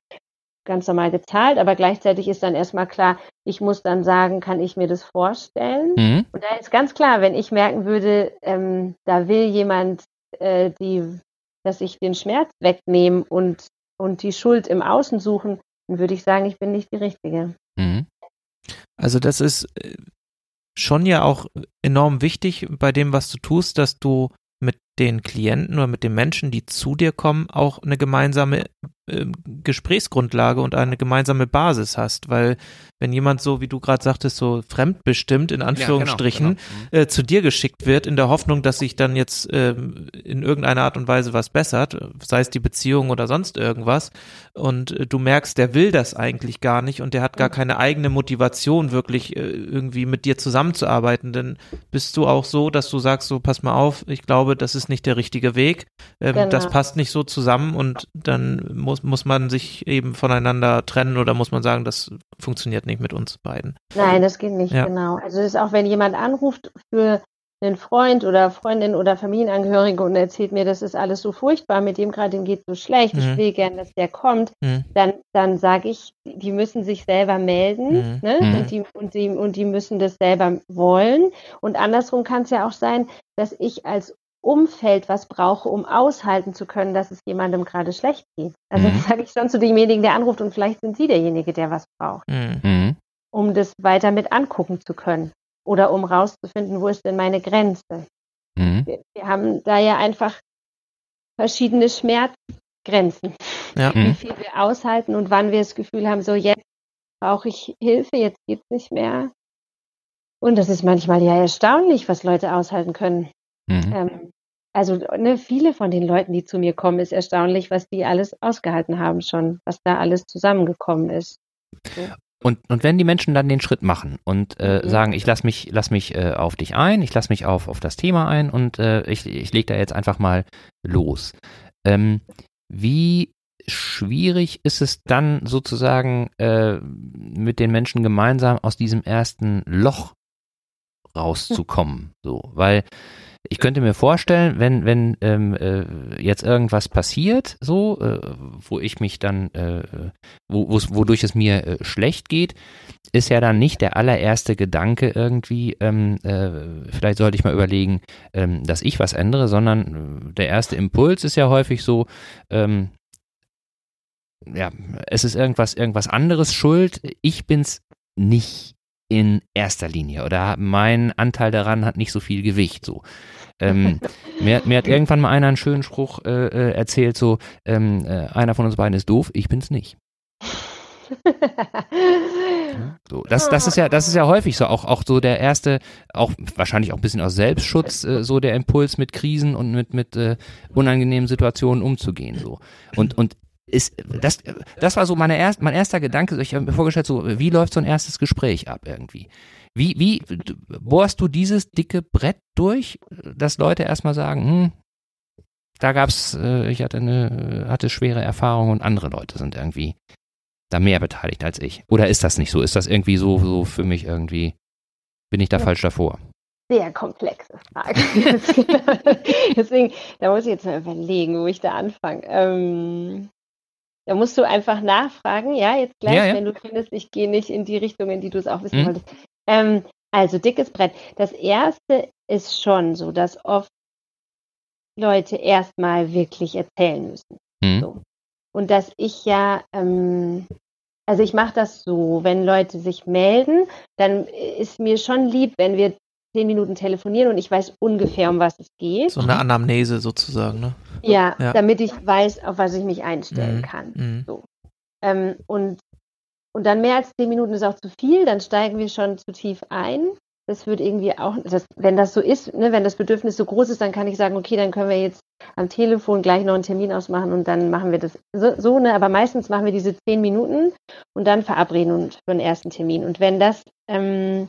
ganz normal gezahlt, aber gleichzeitig ist dann erstmal klar, ich muss dann sagen, kann ich mir das vorstellen? Mhm. Und da ist ganz klar, wenn ich merken würde, ähm, da will jemand, äh, die, dass ich den Schmerz wegnehme und, und die Schuld im Außen suchen, dann würde ich sagen, ich bin nicht die Richtige. Mhm. Also das ist äh, schon ja auch enorm wichtig bei dem, was du tust, dass du mit den Klienten oder mit den Menschen, die zu dir kommen, auch eine gemeinsame Gesprächsgrundlage und eine gemeinsame Basis hast, weil wenn jemand so, wie du gerade sagtest, so fremdbestimmt in Anführungsstrichen ja, genau, genau. Mhm. Äh, zu dir geschickt wird, in der Hoffnung, dass sich dann jetzt äh, in irgendeiner Art und Weise was bessert, sei es die Beziehung oder sonst irgendwas, und äh, du merkst, der will das eigentlich gar nicht und der hat gar mhm. keine eigene Motivation, wirklich äh, irgendwie mit dir zusammenzuarbeiten, dann bist du auch so, dass du sagst, so pass mal auf, ich glaube, das ist nicht der richtige Weg, ähm, genau. das passt nicht so zusammen und dann muss, muss man sich eben voneinander trennen oder muss man sagen, das funktioniert nicht mit uns beiden. Nein, das geht nicht, ja. genau. Also das ist auch, wenn jemand anruft für einen Freund oder Freundin oder Familienangehörige und erzählt mir, das ist alles so furchtbar, mit dem gerade geht so schlecht, mhm. ich will gern, dass der kommt, mhm. dann, dann sage ich, die müssen sich selber melden mhm. Ne? Mhm. Und, die, und, die, und die müssen das selber wollen. Und andersrum kann es ja auch sein, dass ich als Umfeld was brauche, um aushalten zu können, dass es jemandem gerade schlecht geht. Also mhm. das sage ich schon zu demjenigen, der anruft und vielleicht sind Sie derjenige, der was braucht, mhm. mhm. um das weiter mit angucken zu können oder um rauszufinden, wo ist denn meine Grenze. Mhm. Wir, wir, haben da ja einfach verschiedene Schmerzgrenzen, ja. wie mhm. viel wir aushalten und wann wir das Gefühl haben, so jetzt brauche ich Hilfe, jetzt geht es nicht mehr. Und das ist manchmal ja erstaunlich, was Leute aushalten können. Mhm. Ähm, also ne, viele von den Leuten, die zu mir kommen, ist erstaunlich, was die alles ausgehalten haben schon, was da alles zusammengekommen ist. So. Und, und wenn die Menschen dann den Schritt machen und äh, mhm. sagen, ich lass mich, lass mich äh, auf dich ein, ich lass mich auf, auf das Thema ein und äh, ich, ich leg da jetzt einfach mal los. Ähm, wie schwierig ist es dann sozusagen äh, mit den Menschen gemeinsam aus diesem ersten Loch rauszukommen? So, weil ich könnte mir vorstellen, wenn, wenn ähm, äh, jetzt irgendwas passiert, so, äh, wo ich mich dann, äh, wo, wodurch es mir äh, schlecht geht, ist ja dann nicht der allererste Gedanke irgendwie, ähm, äh, vielleicht sollte ich mal überlegen, ähm, dass ich was ändere, sondern äh, der erste Impuls ist ja häufig so, ähm, ja, es ist irgendwas, irgendwas anderes schuld, ich bin's nicht in erster Linie oder mein Anteil daran hat nicht so viel Gewicht so. Ähm, mir, mir, hat irgendwann mal einer einen schönen Spruch äh, äh, erzählt, so ähm, äh, einer von uns beiden ist doof, ich bin's nicht. so, das, das ist ja, das ist ja häufig so, auch, auch so der erste, auch wahrscheinlich auch ein bisschen aus Selbstschutz, äh, so der Impuls mit Krisen und mit, mit äh, unangenehmen Situationen umzugehen. So. Und, und ist, das, das war so meine erst, mein erster Gedanke. Ich habe mir vorgestellt, so, wie läuft so ein erstes Gespräch ab irgendwie? Wie, wie bohrst du dieses dicke Brett durch, dass Leute erstmal sagen, hm, da gab's, äh, ich hatte eine, hatte schwere Erfahrungen und andere Leute sind irgendwie da mehr beteiligt als ich. Oder ist das nicht so? Ist das irgendwie so, so für mich irgendwie, bin ich da ja. falsch davor? Sehr komplexe Frage. Deswegen, da muss ich jetzt mal überlegen, wo ich da anfange. Ähm, da musst du einfach nachfragen, ja, jetzt gleich, ja, ja. wenn du findest, ich gehe nicht in die Richtung, in die du es auch wissen mhm. wolltest. Ähm, also dickes Brett. Das erste ist schon so, dass oft Leute erstmal wirklich erzählen müssen. Mhm. So. und dass ich ja, ähm, also ich mache das so, wenn Leute sich melden, dann ist mir schon lieb, wenn wir zehn Minuten telefonieren und ich weiß ungefähr, um was es geht. So eine Anamnese sozusagen, ne? Ja, ja. damit ich weiß, auf was ich mich einstellen Mhm. kann. Mhm. So. Ähm, und, und dann mehr als zehn Minuten ist auch zu viel, dann steigen wir schon zu tief ein. Das wird irgendwie auch, das, wenn das so ist, ne, wenn das Bedürfnis so groß ist, dann kann ich sagen, okay, dann können wir jetzt am Telefon gleich noch einen Termin ausmachen und dann machen wir das so, so ne? Aber meistens machen wir diese zehn Minuten und dann verabreden uns für den ersten Termin. Und wenn das, ähm,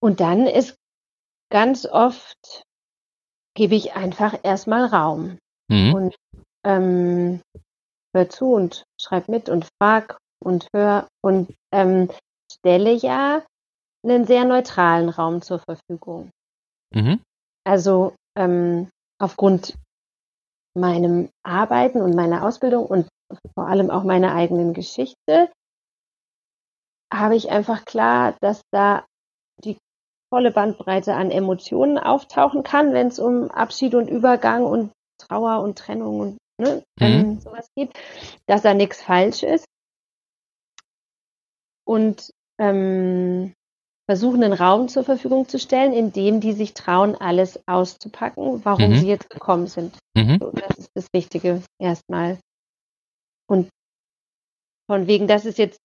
und dann ist ganz oft, gebe ich einfach erstmal Raum Mhm. und ähm, hör zu und schreib mit und frag und hör und ähm, stelle ja einen sehr neutralen Raum zur Verfügung. Mhm. Also ähm, aufgrund meinem Arbeiten und meiner Ausbildung und vor allem auch meiner eigenen Geschichte habe ich einfach klar, dass da die volle Bandbreite an Emotionen auftauchen kann, wenn es um Abschied und Übergang und Trauer und Trennung und ne, ähm, sowas geht, dass da nichts falsch ist. Und ähm, versuchen, einen Raum zur Verfügung zu stellen, in dem die sich trauen, alles auszupacken, warum Mhm. sie jetzt gekommen sind. Mhm. So, das ist das Wichtige erstmal. Und von wegen, das ist jetzt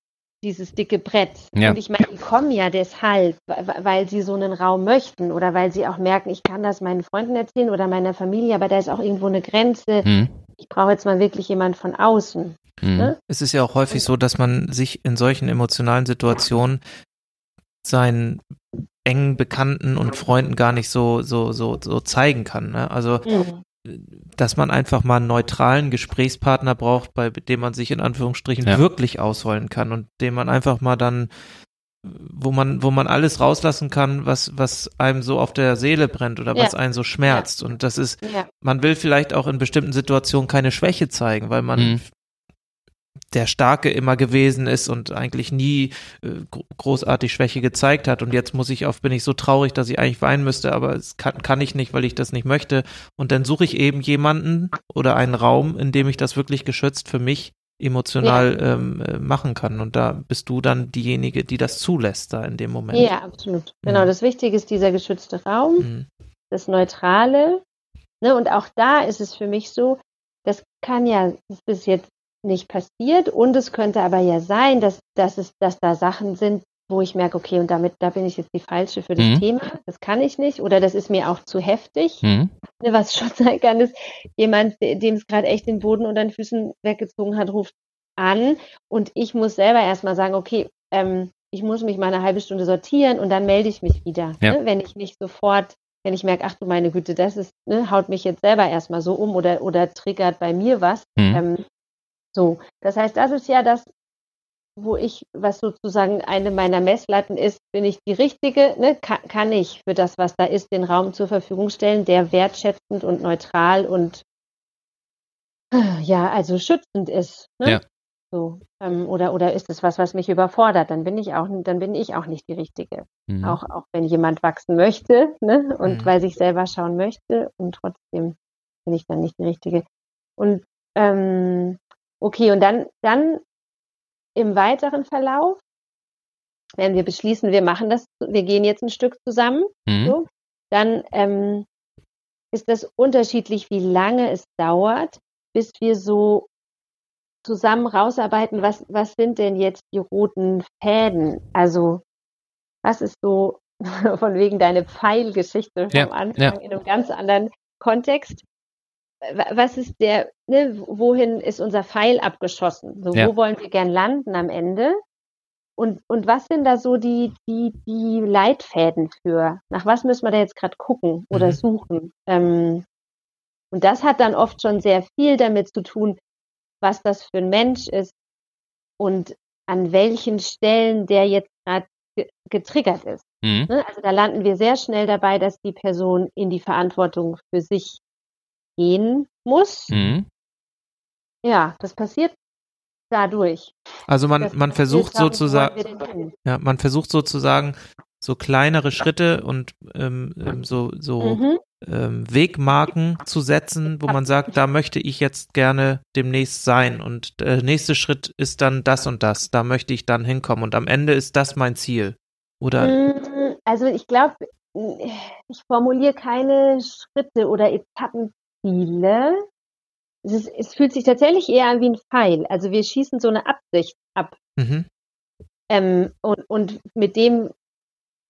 dieses dicke Brett. Ja. Und ich meine, die kommen ja deshalb, weil sie so einen Raum möchten oder weil sie auch merken, ich kann das meinen Freunden erzählen oder meiner Familie, aber da ist auch irgendwo eine Grenze. Mhm. Ich brauche jetzt mal wirklich jemand von außen. Mhm. Ne? Es ist ja auch häufig so, dass man sich in solchen emotionalen Situationen seinen engen Bekannten und Freunden gar nicht so, so, so, so zeigen kann. Ne? Also, Mhm. dass man einfach mal einen neutralen Gesprächspartner braucht, bei dem man sich in Anführungsstrichen Ja. wirklich ausheulen kann und dem man einfach mal dann, wo man, wo man alles rauslassen kann, was, was einem so auf der Seele brennt oder was Ja. einen so schmerzt. Und das ist, Ja, man will vielleicht auch in bestimmten Situationen keine Schwäche zeigen, weil man Mhm. Der Starke immer gewesen ist und eigentlich nie äh, gro- großartig Schwäche gezeigt hat. Und jetzt muss ich auf, bin ich so traurig, dass ich eigentlich weinen müsste, aber es kann, kann ich nicht, weil ich das nicht möchte. Und dann suche ich eben jemanden oder einen Raum, in dem ich das wirklich geschützt für mich emotional ähm, äh, machen kann. Und da bist du dann diejenige, die das zulässt da in dem Moment. ja, absolut. Genau, Mhm. das Wichtige ist dieser geschützte Raum. Mhm. das Neutrale. Ne? Und auch da ist es für mich so, das kann ja bis jetzt nicht passiert und es könnte aber ja sein, dass, dass, es, dass da Sachen sind, wo ich merke, okay, und damit, da bin ich jetzt die Falsche für das Mhm. Thema. Das kann ich nicht oder das ist mir auch zu heftig. Mhm. Ne, was schon sein kann, ist, jemand, de- dem es gerade echt den Boden unter den Füßen weggezogen hat, ruft an und ich muss selber erstmal sagen, okay, ähm, ich muss mich mal eine halbe Stunde sortieren und dann melde ich mich wieder. Ja. Ne? Wenn ich nicht sofort, wenn ich merke, ach du meine Güte, das ist, ne, haut mich jetzt selber erstmal so um oder, oder triggert bei mir was. Mhm. Ähm, so, das heißt, das ist ja das, wo ich, was sozusagen eine meiner Messlatten ist, bin ich die Richtige, ne? kann, kann ich für das, was da ist, den Raum zur Verfügung stellen, der wertschätzend und neutral und ja, also schützend ist. Ne? Ja. So, ähm, oder, oder ist es was, was mich überfordert? Dann bin ich auch, dann bin ich auch nicht die Richtige. Mhm. Auch, auch wenn jemand wachsen möchte, ne? Und Mhm. weil sich selber schauen möchte und trotzdem bin ich dann nicht die Richtige. Und ähm, okay, und dann, dann im weiteren Verlauf, wenn wir beschließen, wir machen das, wir gehen jetzt ein Stück zusammen, Mhm. so, dann ähm, ist das unterschiedlich, wie lange es dauert, bis wir so zusammen rausarbeiten, was, was sind denn jetzt die roten Fäden? Also, was ist so von wegen deine Pfeilgeschichte vom Ja, Anfang ja. in einem ganz anderen Kontext? Wa- Was ist der, ne, wohin ist unser Pfeil abgeschossen? So, Ja. wo wollen wir gern landen am Ende? Und, und was sind da so die, die, die Leitfäden für? Nach was müssen wir da jetzt gerade gucken oder Mhm. suchen? Ähm, und das hat dann oft schon sehr viel damit zu tun, was das für ein Mensch ist und an welchen Stellen der jetzt gerade ge getriggert ist. Mhm. Ne? Also da landen wir sehr schnell dabei, dass die Person in die Verantwortung für sich gehen muss. Mhm. Ja, das passiert dadurch. Also man, Das man versucht sozusagen, ja, man versucht sozusagen so kleinere Schritte und ähm, ähm, so, so Mhm. ähm, Wegmarken zu setzen, wo man sagt, da möchte ich jetzt gerne demnächst sein und der nächste Schritt ist dann das und das, da möchte ich dann hinkommen und am Ende ist das mein Ziel. Oder? Mm, also ich glaube, ich formuliere keine Schritte oder Etappenziele. Es, ist, es, fühlt sich tatsächlich eher an wie ein Pfeil. Also wir schießen so eine Absicht ab. Mhm. Ähm, und, und mit dem,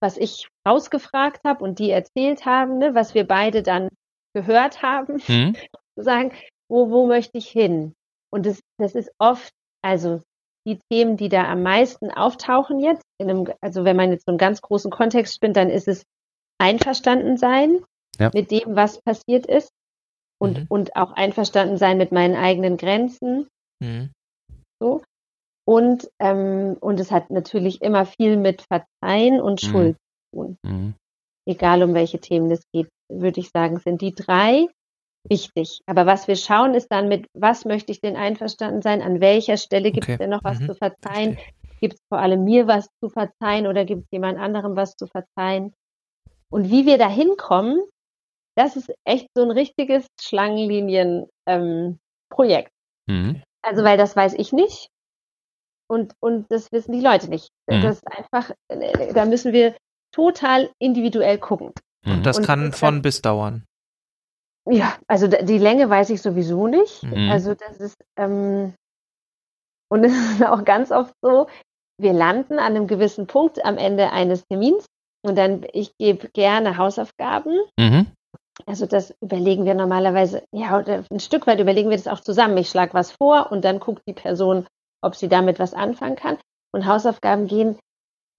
was ich rausgefragt habe und die erzählt haben, ne, was wir beide dann gehört haben, mhm. sagen, wo, wo möchte ich hin? Und das, das ist oft, also die Themen, die da am meisten auftauchen jetzt, in einem, also wenn man jetzt so einen ganz großen Kontext spinnt, dann ist es einverstanden sein ja. mit dem, was passiert ist und, mhm. und auch einverstanden sein mit meinen eigenen Grenzen. Mhm. So. Und, ähm, und es hat natürlich immer viel mit Verzeihen und mhm. Schuld zu tun. Mhm. Egal um welche Themen es geht, würde ich sagen, sind die drei wichtig. Aber was wir schauen, ist dann mit, was möchte ich denn einverstanden sein? An welcher Stelle gibt es denn noch was mhm. zu verzeihen? Gibt es vor allem mir was zu verzeihen oder gibt es jemand anderem was zu verzeihen? Und wie wir da hinkommen, das ist echt so ein richtiges Schlangenlinien-Projekt. Ähm, mhm. Also, weil das weiß ich nicht. Und, und das wissen die Leute nicht. Mhm. Das ist einfach, äh, da müssen wir total individuell gucken. Und das und kann und, von bis dauern. Ja, also die Länge weiß ich sowieso nicht. Mhm. Also das ist, ähm, und es ist auch ganz oft so, wir landen an einem gewissen Punkt am Ende eines Termins und dann, ich gebe gerne Hausaufgaben. Mhm. Also das überlegen wir normalerweise, ja, ein Stück weit überlegen wir das auch zusammen. Ich schlage was vor und dann guckt die Person, ob sie damit was anfangen kann. Und Hausaufgaben gehen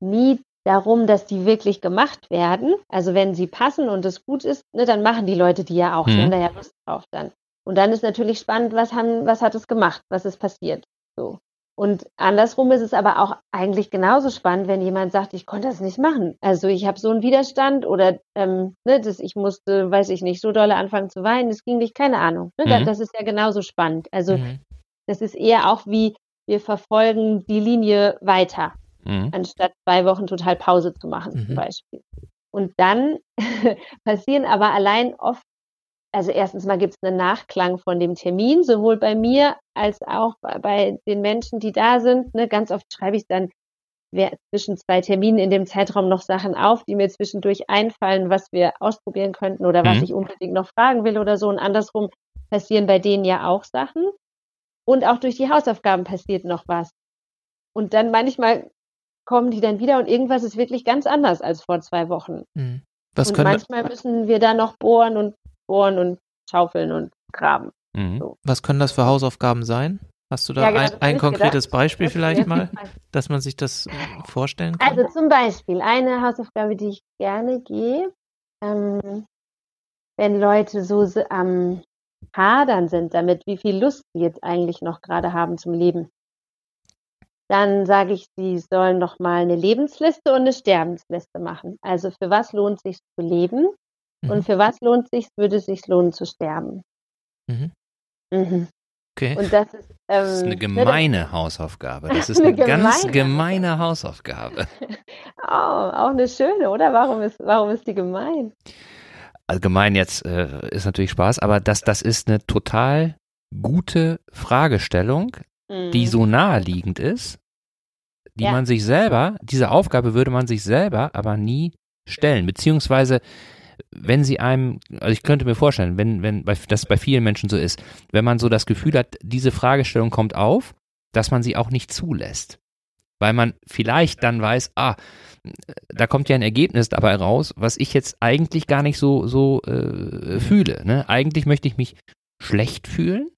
nie darum, dass die wirklich gemacht werden. Also wenn sie passen und es gut ist, ne, dann machen die Leute die ja auch. Mhm. Die haben da ja Lust drauf dann. Und dann ist natürlich spannend, was haben, was hat es gemacht, was ist passiert. So. Und andersrum ist es aber auch eigentlich genauso spannend, wenn jemand sagt, ich konnte das nicht machen. Also ich habe so einen Widerstand oder ähm, ne, das, ich musste, weiß ich nicht, so dolle anfangen zu weinen, das ging nicht, keine Ahnung. Ne? Mhm. Das ist ja genauso spannend. Also mhm. das ist eher auch wie, wir verfolgen die Linie weiter, mhm. anstatt zwei Wochen total Pause zu machen zum mhm. Beispiel. Und dann passieren aber allein oft also erstens mal gibt es einen Nachklang von dem Termin, sowohl bei mir als auch bei den Menschen, die da sind. Ne, ganz oft schreibe ich dann zwischen zwei Terminen in dem Zeitraum noch Sachen auf, die mir zwischendurch einfallen, was wir ausprobieren könnten oder was mhm. ich unbedingt noch fragen will oder so. Und andersrum passieren bei denen ja auch Sachen. Und auch durch die Hausaufgaben passiert noch was. Und dann manchmal kommen die dann wieder und irgendwas ist wirklich ganz anders als vor zwei Wochen. Mhm. Was und manchmal müssen wir da noch bohren und bohren und schaufeln und graben. Mhm. So. Was können das für Hausaufgaben sein? Hast du da ja, genau, ein, ein konkretes gedacht. Beispiel vielleicht mal, dass man sich das vorstellen kann? Also zum Beispiel eine Hausaufgabe, die ich gerne gehe, ähm, wenn Leute so am Hadern sind damit, wie viel Lust sie jetzt eigentlich noch gerade haben zum Leben. Dann sage ich, sie sollen noch mal eine Lebensliste und eine Sterbensliste machen. Also für was lohnt sich zu leben Mhm. Und für was lohnt sich, würde es sich lohnen zu sterben? Mhm. Mhm. Okay. Und das ist, ähm, das ist eine ne, gemeine ne, Hausaufgabe. Das ist eine, eine gemeine ganz gemeine Hausaufgabe. Oh, auch eine schöne, oder? Warum ist, warum ist die gemein? Allgemein jetzt äh, ist natürlich Spaß, aber das, das ist eine total gute Fragestellung, mhm. die so naheliegend ist, die ja. man sich selber, diese Aufgabe würde man sich selber aber nie stellen, beziehungsweise wenn sie einem, also ich könnte mir vorstellen, wenn, wenn das bei vielen Menschen so ist, wenn man so das Gefühl hat, diese Fragestellung kommt auf, dass man sie auch nicht zulässt. Weil man vielleicht dann weiß, ah, da kommt ja ein Ergebnis dabei raus, was ich jetzt eigentlich gar nicht so, so äh, fühle. Ne? Eigentlich möchte ich mich schlecht fühlen.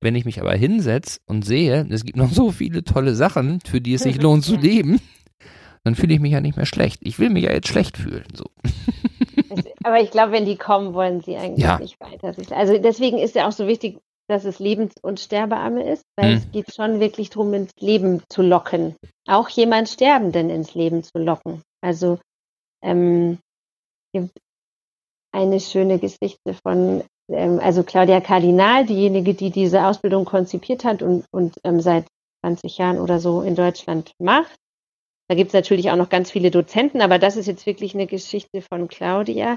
Wenn ich mich aber hinsetze und sehe, es gibt noch so viele tolle Sachen, für die es sich lohnt zu leben, dann fühle ich mich ja nicht mehr schlecht. Ich will mich ja jetzt schlecht fühlen. So. Aber ich glaube, wenn die kommen, wollen sie eigentlich ja. nicht weiter. Also deswegen ist ja auch so wichtig, dass es Lebens- und Sterbearme ist, weil hm. es geht schon wirklich darum, ins Leben zu locken. Auch jemand Sterbenden ins Leben zu locken. Also ähm, gibt eine schöne Geschichte von, ähm, also Claudia Kardinal, diejenige, die diese Ausbildung konzipiert hat und, und ähm, seit 20 Jahren oder so in Deutschland macht. Da gibt es natürlich auch noch ganz viele Dozenten, aber das ist jetzt wirklich eine Geschichte von Claudia,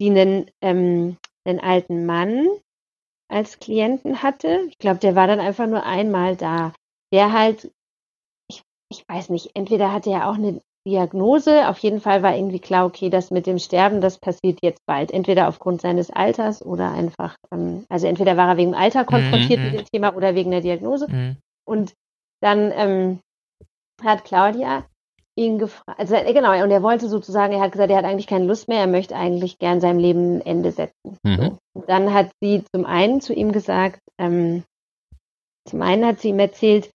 sie einen, ähm, einen alten Mann als Klienten hatte. Ich glaube, der war dann einfach nur einmal da. Der halt, ich, ich weiß nicht, entweder hatte er auch eine Diagnose. Auf jeden Fall war irgendwie klar, okay, das mit dem Sterben, das passiert jetzt bald. Entweder aufgrund seines Alters oder einfach, ähm, also entweder war er wegen dem Alter konfrontiert Mhm, mit mhm. dem Thema oder wegen der Diagnose. Mhm. Und dann ähm, hat Claudia ihn gefragt, also äh, genau, und er wollte sozusagen, er hat gesagt, er hat eigentlich keine Lust mehr, er möchte eigentlich gern seinem Leben ein Ende setzen. Mhm. So. Und dann hat sie zum einen zu ihm gesagt, ähm, zum einen hat sie ihm erzählt,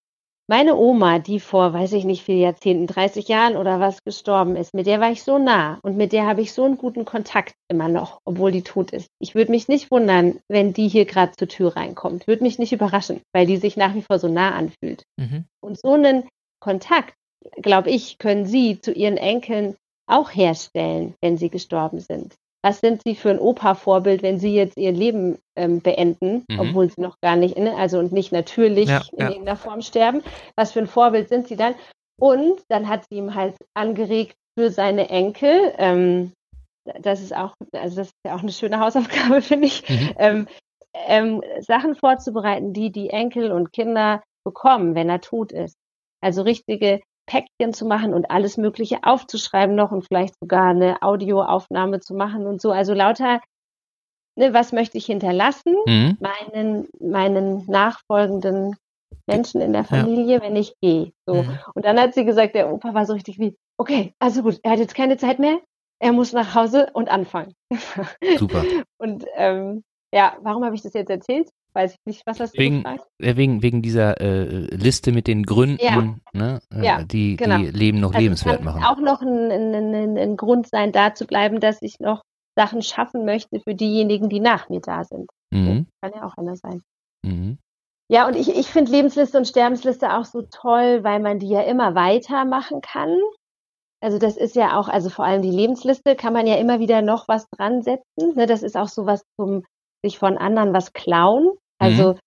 meine Oma, die vor, weiß ich nicht, viel Jahrzehnten, 30 Jahren oder was gestorben ist, mit der war ich so nah und mit der habe ich so einen guten Kontakt immer noch, obwohl die tot ist. Ich würde mich nicht wundern, wenn die hier gerade zur Tür reinkommt. Würde mich nicht überraschen, weil die sich nach wie vor so nah anfühlt. Mhm. Und so einen Kontakt, glaube ich, können Sie zu Ihren Enkeln auch herstellen, wenn sie gestorben sind. Was sind Sie für ein Opa-Vorbild, wenn Sie jetzt Ihr Leben ähm, beenden, Mhm. obwohl Sie noch gar nicht, ne, also und nicht natürlich Ja, in ja. irgendeiner Form sterben? Was für ein Vorbild sind Sie dann? Und dann hat sie ihm halt angeregt für seine Enkel, ähm, das ist auch, also das ist ja auch eine schöne Hausaufgabe, finde ich, Mhm. ähm, ähm, Sachen vorzubereiten, die die Enkel und Kinder bekommen, wenn er tot ist. Also richtige Päckchen zu machen und alles Mögliche aufzuschreiben noch und vielleicht sogar eine Audioaufnahme zu machen und so. Also lauter, ne, was möchte ich hinterlassen? Mhm. Meinen, meinen nachfolgenden Menschen in der Familie, wenn ich gehe. So. Mhm. Und dann hat sie gesagt, der Opa war so richtig wie, okay, also gut, er hat jetzt keine Zeit mehr, er muss nach Hause und anfangen. Super. Und ähm, ja, warum habe ich das jetzt erzählt? Weiß ich nicht, was du Wegen, äh, wegen, wegen dieser äh, Liste mit den Gründen, Ja. ne, äh, Ja, die, genau. die Leben noch Also lebenswert kann machen. auch noch ein, ein, ein, ein Grund sein, da zu bleiben, dass ich noch Sachen schaffen möchte für diejenigen, die nach mir da sind. Mhm. Kann ja auch einer sein. Mhm. Ja, und ich, ich finde Lebensliste und Sterbensliste auch so toll, weil man die ja immer weitermachen kann. Also das ist ja auch, also vor allem die Lebensliste kann man ja immer wieder noch was dran setzen. Ne, das ist auch so was zum sich von anderen was klauen. Also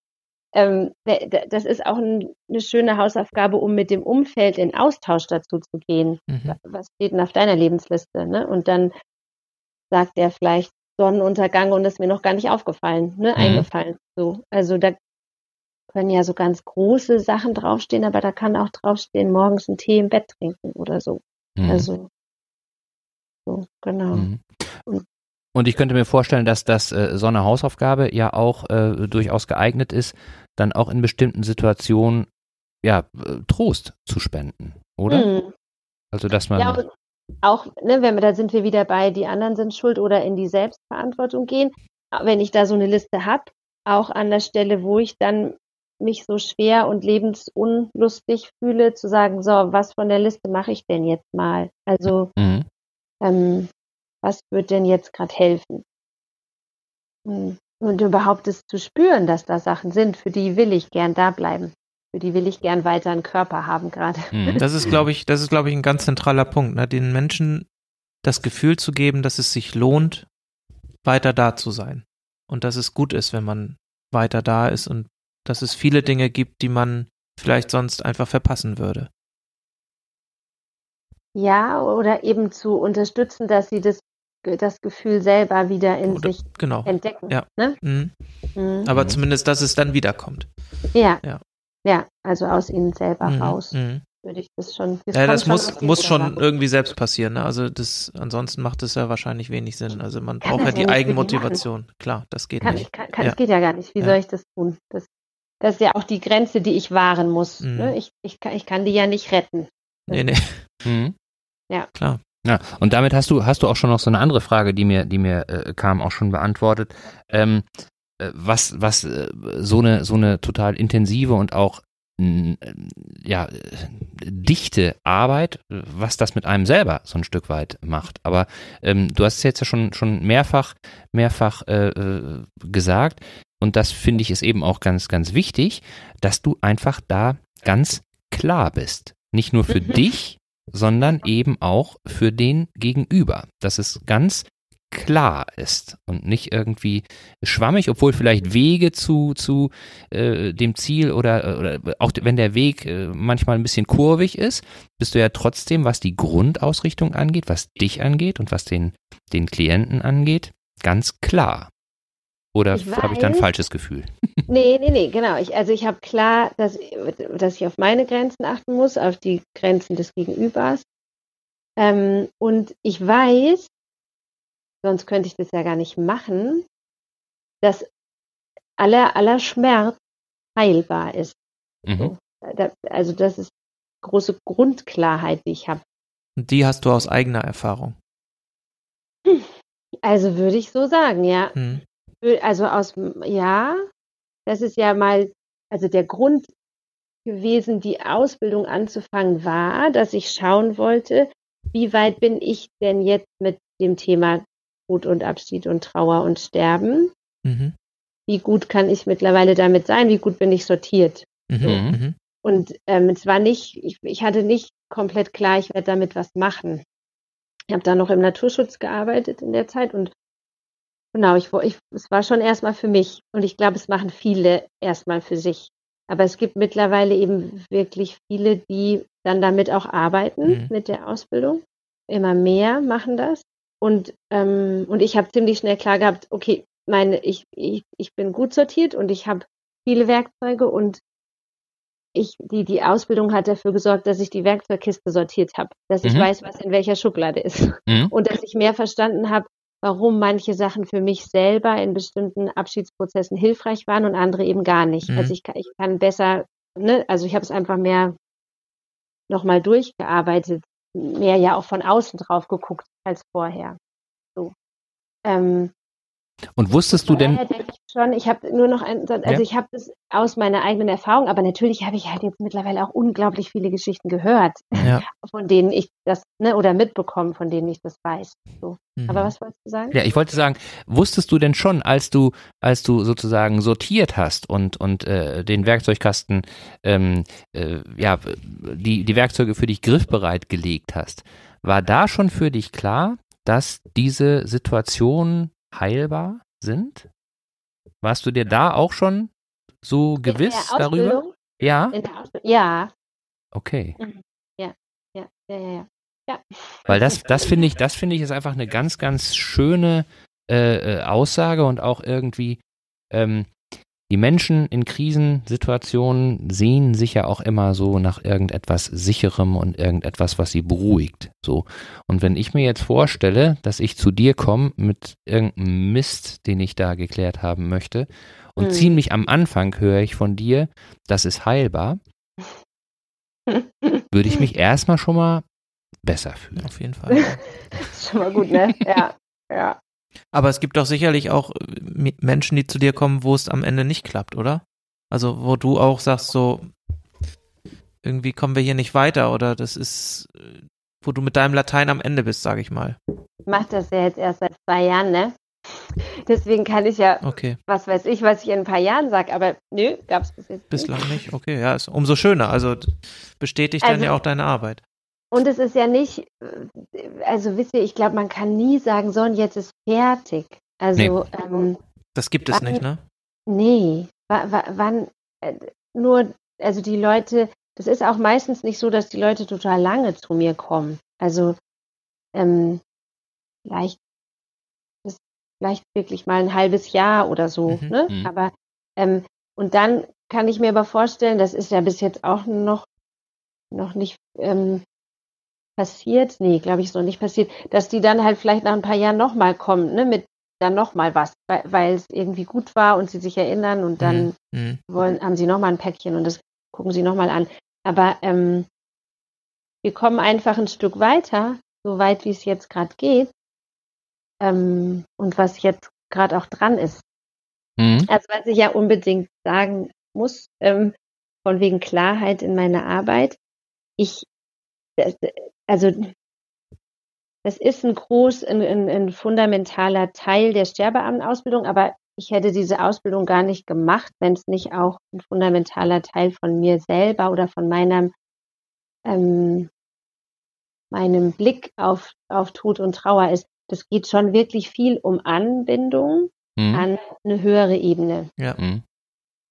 ähm, d- d- das ist auch ein, eine schöne Hausaufgabe, um mit dem Umfeld in Austausch dazu zu gehen. Mhm. Was steht denn auf deiner Lebensliste? Ne? Und dann sagt er vielleicht Sonnenuntergang und ist mir noch gar nicht aufgefallen, ne? Mhm. eingefallen. So, also da können ja so ganz große Sachen draufstehen, aber da kann auch draufstehen, morgens einen Tee im Bett trinken oder so. Mhm. Also so, genau. Und ich könnte mir vorstellen, dass das äh, so eine Hausaufgabe ja auch äh, durchaus geeignet ist, dann auch in bestimmten Situationen ja äh, Trost zu spenden, oder? Mhm. Also dass man Ja, auch, ne, wenn wir, da sind wir wieder bei, die anderen sind schuld oder in die Selbstverantwortung gehen. Wenn ich da so eine Liste habe, auch an der Stelle, wo ich dann mich so schwer und lebensunlustig fühle, zu sagen, so, was von der Liste mache ich denn jetzt mal? Also, Mhm. ähm, was wird denn jetzt gerade helfen? Hm. Und überhaupt es zu spüren, dass da Sachen sind, für die will ich gern da bleiben. Für die will ich gern weiter einen Körper haben gerade. Mhm. Das ist, glaube ich, das ist, glaube ich, ein ganz zentraler Punkt, ne? den Menschen das Gefühl zu geben, dass es sich lohnt, weiter da zu sein. Und dass es gut ist, wenn man weiter da ist und dass es viele Dinge gibt, die man vielleicht sonst einfach verpassen würde. Ja, oder eben zu unterstützen, dass sie das, das Gefühl selber wieder in Oder- sich Genau. entdecken. Ja. Ne? Mhm. Mhm. Aber Mhm. zumindest, dass es dann wiederkommt. Ja. Ja. ja. also aus ihnen selber Mhm. raus, Mhm. würde ich das schon. Ja, das kommt muss, muss schon raus. irgendwie selbst passieren. Ne? Also das, ansonsten macht es ja wahrscheinlich wenig Sinn. Also man Kann braucht ja das die ja nicht Eigenmotivation. Klar, das geht Kann, nicht. ich, kann, kann, Ja. Das geht ja gar nicht. Wie Ja. soll ich das tun? Das, das ist ja auch die Grenze, die ich wahren muss. Mhm. Ne? Ich, ich, kann, ich kann die ja nicht retten. Nee, nee, Mhm. Ja. klar. Ja, und damit hast du, hast du auch schon noch so eine andere Frage, die mir, die mir äh, kam, auch schon beantwortet. Ähm, äh, was, was äh, so eine, so eine total intensive und auch ja, äh, dichte Arbeit, was das mit einem selber so ein Stück weit macht. Aber ähm, du hast es jetzt ja schon, schon mehrfach, mehrfach äh, äh, gesagt, und das finde ich ist eben auch ganz, ganz wichtig, dass du einfach da ganz klar bist. Nicht nur für dich, sondern eben auch für den Gegenüber. Dass es ganz klar ist und nicht irgendwie schwammig, obwohl vielleicht Wege zu, zu äh, dem Ziel oder, oder auch wenn der Weg äh, manchmal ein bisschen kurvig ist, bist du ja trotzdem, was die Grundausrichtung angeht, was dich angeht und was den, den Klienten angeht, ganz klar. Oder habe ich da ein falsches Gefühl? Nee, nee, nee, genau. Ich, also ich habe klar, dass, dass ich auf meine Grenzen achten muss, auf die Grenzen des Gegenübers. Ähm, und ich weiß, sonst könnte ich das ja gar nicht machen, dass aller, aller Schmerz heilbar ist. Mhm. Da, also das ist große Grundklarheit, die ich habe. Und die hast du aus eigener Erfahrung. Also würde ich so sagen, ja. Hm. Also aus, ja, das ist ja mal, also der Grund gewesen, die Ausbildung anzufangen, war, dass ich schauen wollte, wie weit bin ich denn jetzt mit dem Thema Tod und Abschied und Trauer und Sterben? Mhm. Wie gut kann ich mittlerweile damit sein? Wie gut bin ich sortiert? Mhm. Mhm. Mhm. Und ähm, es war nicht, ich, ich hatte nicht komplett klar, ich werde damit was machen. Ich habe da noch im Naturschutz gearbeitet in der Zeit und genau, ich, ich, es war schon erstmal für mich und ich glaube, es machen viele erstmal für sich. Aber es gibt mittlerweile eben wirklich viele, die dann damit auch arbeiten Mhm. mit der Ausbildung. Immer mehr machen das. Und, ähm, und ich habe ziemlich schnell klar gehabt, okay, meine, ich, ich, ich bin gut sortiert und ich habe viele Werkzeuge und ich, die, die Ausbildung hat dafür gesorgt, dass ich die Werkzeugkiste sortiert habe, dass ich Mhm. weiß, was in welcher Schublade ist Mhm. und dass ich mehr verstanden habe, warum manche Sachen für mich selber in bestimmten Abschiedsprozessen hilfreich waren und andere eben gar nicht. Mhm. Also ich kann, ich kann besser, ne, also ich habe es einfach mehr nochmal durchgearbeitet, mehr ja auch von außen drauf geguckt als vorher. So. Ähm, Und wusstest du denn, denke schon, ich habe nur noch ein, also Ja. ich habe das aus meiner eigenen Erfahrung, aber natürlich habe ich halt jetzt mittlerweile auch unglaublich viele Geschichten gehört, Ja. von denen ich das, ne, oder mitbekommen, von denen ich das weiß. So. Mhm. Aber was wolltest du sagen? ja, ich wollte sagen, wusstest du denn schon, als du, als du sozusagen sortiert hast und, und äh, den Werkzeugkasten, ähm, äh, ja, die, die Werkzeuge für dich griffbereit gelegt hast, war da schon für dich klar, dass diese Situationen heilbar sind? Warst du dir da auch schon so gewiss darüber? Ja? Ja, Okay. ja, ja, ja, ja. ja. Weil das, das finde ich, das finde ich ist einfach eine ganz, ganz schöne äh, äh, Aussage und auch irgendwie ähm, die Menschen in Krisensituationen sehen sich ja auch immer so nach irgendetwas Sicherem und irgendetwas, was sie beruhigt. So. Und wenn ich mir jetzt vorstelle, dass ich zu dir komme mit irgendeinem Mist, den ich da geklärt haben möchte, und Mhm. ziemlich am Anfang höre ich von dir, das ist heilbar, würde ich mich erstmal schon mal besser fühlen. Auf jeden Fall. ist schon mal gut, ne? Ja, ja. Aber es gibt doch sicherlich auch äh, Menschen, die zu dir kommen, wo es am Ende nicht klappt, oder? Also wo du auch sagst, so irgendwie kommen wir hier nicht weiter oder das ist, äh, wo du mit deinem Latein am Ende bist, sage ich mal. Ich mache das ja jetzt erst seit zwei Jahren, ne? Deswegen kann ich ja, Okay, was weiß ich, was ich in ein paar Jahren sage, aber nö, gab es bis jetzt nicht. bislang nicht. Okay, ja, ist umso schöner. Also bestätigt dann Also- ja auch deine Arbeit. Und es ist ja nicht, also wisst ihr, ich glaube, man kann nie sagen, so und jetzt ist fertig. Also, ähm, Das gibt es Wann- nicht, ne? nee, wa, wa, wann, äh, nur, also die Leute, das ist auch meistens nicht so, dass die Leute total lange zu mir kommen. Also, ähm, vielleicht, vielleicht wirklich mal ein halbes Jahr oder so, Mhm, ne? mhm. Aber, ähm, und dann kann ich mir aber vorstellen, das ist ja bis jetzt auch noch, noch nicht, ähm, passiert, nee, glaube ich, ist noch nicht passiert, dass die dann halt vielleicht nach ein paar Jahren nochmal kommen, ne, mit dann nochmal was, weil, es irgendwie gut war und sie sich erinnern und dann Mhm. wollen, haben sie nochmal ein Päckchen und das gucken sie nochmal an. Aber ähm, wir kommen einfach ein Stück weiter, so weit wie es jetzt gerade geht ähm, und was jetzt gerade auch dran ist. Mhm. Also was ich ja unbedingt sagen muss, ähm, von wegen Klarheit in meiner Arbeit. Ich, das, also das ist ein groß, ein, ein, ein fundamentaler Teil der Sterbeamtenausbildung, aber ich hätte diese Ausbildung gar nicht gemacht, wenn es nicht auch ein fundamentaler Teil von mir selber oder von meinem ähm, meinem Blick auf, auf Tod und Trauer ist. Das geht schon wirklich viel um Anbindung Mhm. an eine höhere Ebene. Ja. Mhm.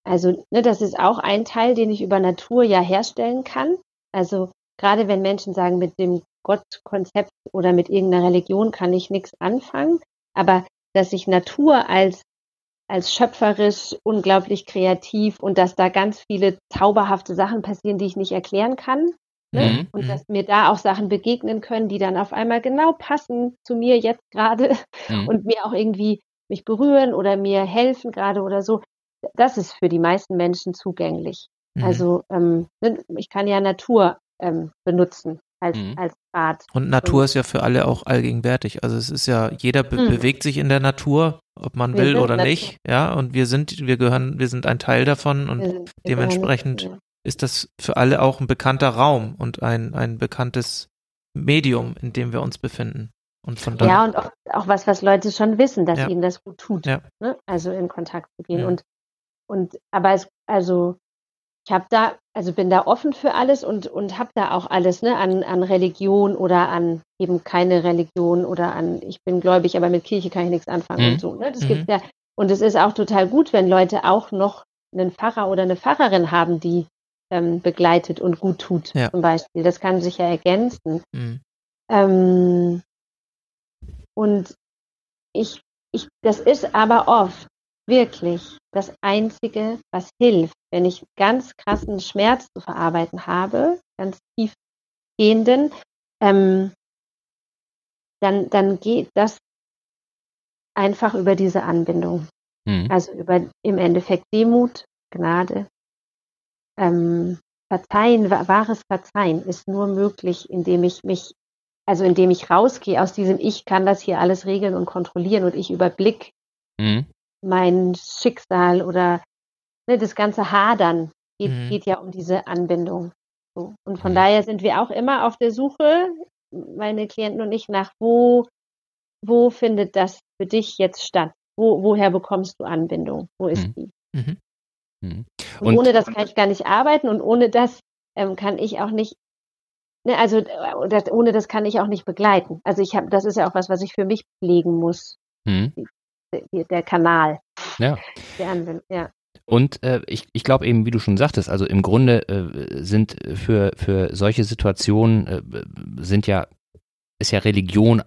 Also, ne, das ist auch ein Teil, den ich über Natur ja herstellen kann. Also, gerade wenn Menschen sagen, mit dem Gottkonzept oder mit irgendeiner Religion kann ich nichts anfangen. Aber dass ich Natur als als schöpferisch, unglaublich kreativ und dass da ganz viele zauberhafte Sachen passieren, die ich nicht erklären kann. Ne? Mhm, Und mhm. dass mir da auch Sachen begegnen können, die dann auf einmal genau passen zu mir jetzt gerade Mhm. und mir auch irgendwie mich berühren oder mir helfen gerade oder so. Das ist für die meisten Menschen zugänglich. Mhm. Also ähm, ne, ich kann ja Natur ähm, benutzen als, Mhm. als Rad. Und Natur ist ja für alle auch allgegenwärtig. Also es ist ja, jeder be Mhm. bewegt sich in der Natur, ob man Wir will oder Natur. nicht. Ja, und wir sind, wir gehören, wir sind ein Teil davon und Wir sind- wir dementsprechend ist das für alle auch ein bekannter Raum und ein, ein bekanntes Medium, in dem wir uns befinden. Und von Ja, und auch, auch was, was Leute schon wissen, dass Ja. ihnen das gut tut. Ja. Ne? Also in Kontakt zu gehen. Ja. Und, und aber es, also ich habe da, also bin da offen für alles und, und habe da auch alles, ne, an, an Religion oder an eben keine Religion oder an, ich bin gläubig, aber mit Kirche kann ich nichts anfangen Mhm. und so. Ne? Das Mhm. gibt's ja. Und es ist auch total gut, wenn Leute auch noch einen Pfarrer oder eine Pfarrerin haben, die ähm, begleitet und gut tut, Ja. zum Beispiel. Das kann sich ja ergänzen. Mhm. Ähm, und ich, ich, das ist aber oft wirklich das Einzige, was hilft, wenn ich ganz krassen Schmerz zu verarbeiten habe, ganz tiefgehenden, ähm, dann, dann geht das einfach über diese Anbindung. Mhm. Also über im Endeffekt Demut, Gnade. Ähm, Verzeihen, wa- wahres Verzeihen ist nur möglich, indem ich mich, also indem ich rausgehe aus diesem Ich kann das hier alles regeln und kontrollieren und ich überblick Mhm. mein Schicksal oder ne, das ganze Hadern geht, Mhm. geht ja um diese Anbindung. So. Und von Mhm. daher sind wir auch immer auf der Suche, meine Klienten und ich, nach wo, wo findet das für dich jetzt statt? Wo, woher bekommst du Anbindung? Wo ist Mhm. die? Mhm. Mhm. Und, Und- ohne das kann ich gar nicht arbeiten und ohne das ähm, kann ich auch nicht, ne, also äh, das, ohne das kann ich auch nicht begleiten. Also ich habe, das ist ja auch was, was ich für mich pflegen muss, Mhm. der, der Kanal. Ja. Der Anwendung, ja. Und äh, ich, ich glaube eben, wie du schon sagtest, also im Grunde äh, sind für, für solche Situationen äh, sind ja, ist ja Religion äh,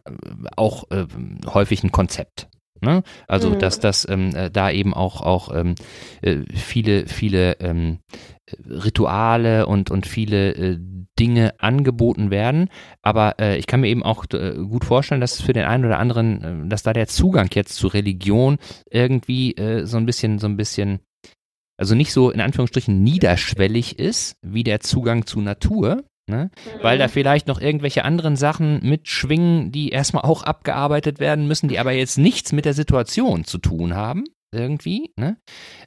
auch äh, häufig ein Konzept. Ne? Also Mhm. dass das ähm, äh, da eben auch auch ähm, äh, viele viele ähm, Rituale und und viele äh, Dinge angeboten werden, aber äh, ich kann mir eben auch äh, gut vorstellen, dass für den einen oder anderen, dass da der Zugang jetzt zu Religion irgendwie so ein bisschen so ein bisschen also nicht so in Anführungsstrichen niederschwellig ist wie der Zugang zu Natur, ne? weil da vielleicht noch irgendwelche anderen Sachen mitschwingen, die erstmal auch abgearbeitet werden müssen, die aber jetzt nichts mit der Situation zu tun haben. Irgendwie, ne?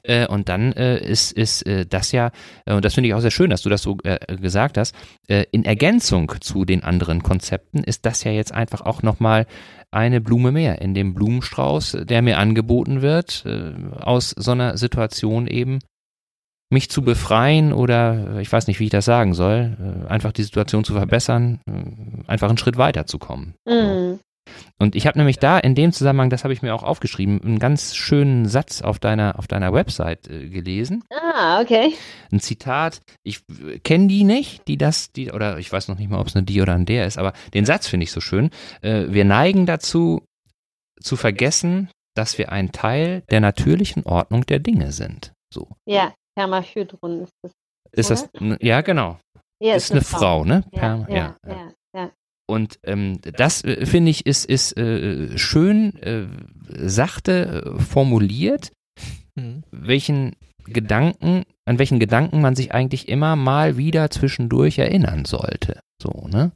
Äh, und dann äh, ist, ist äh, das ja, äh, und das finde ich auch sehr schön, dass du das so äh, gesagt hast, äh, in Ergänzung zu den anderen Konzepten ist das ja jetzt einfach auch nochmal eine Blume mehr in dem Blumenstrauß, der mir angeboten wird, aus so einer Situation eben mich zu befreien oder ich weiß nicht, wie ich das sagen soll, einfach die Situation zu verbessern, einfach einen Schritt weiterzukommen. Mhm. Und ich habe nämlich da in dem Zusammenhang, das habe ich mir auch aufgeschrieben, einen ganz schönen Satz auf deiner, auf deiner Website äh, gelesen. Ah, okay. Ein Zitat, ich kenne die nicht, die das, die, oder ich weiß noch nicht mal, ob es eine die oder ein der ist, aber den Satz finde ich so schön. Äh, wir neigen dazu, zu vergessen, dass wir ein Teil der natürlichen Ordnung der Dinge sind. So. Ja, Permahydron ist das. Ist das, ja, genau. Ja, ist eine Frau, ne? Ja, Perma- ja. ja, ja. Und ähm, das äh, finde ich ist, ist äh, schön äh, sachte äh, formuliert, Mhm. welchen Gedanken, an welchen Gedanken man sich eigentlich immer mal wieder zwischendurch erinnern sollte. So, ne?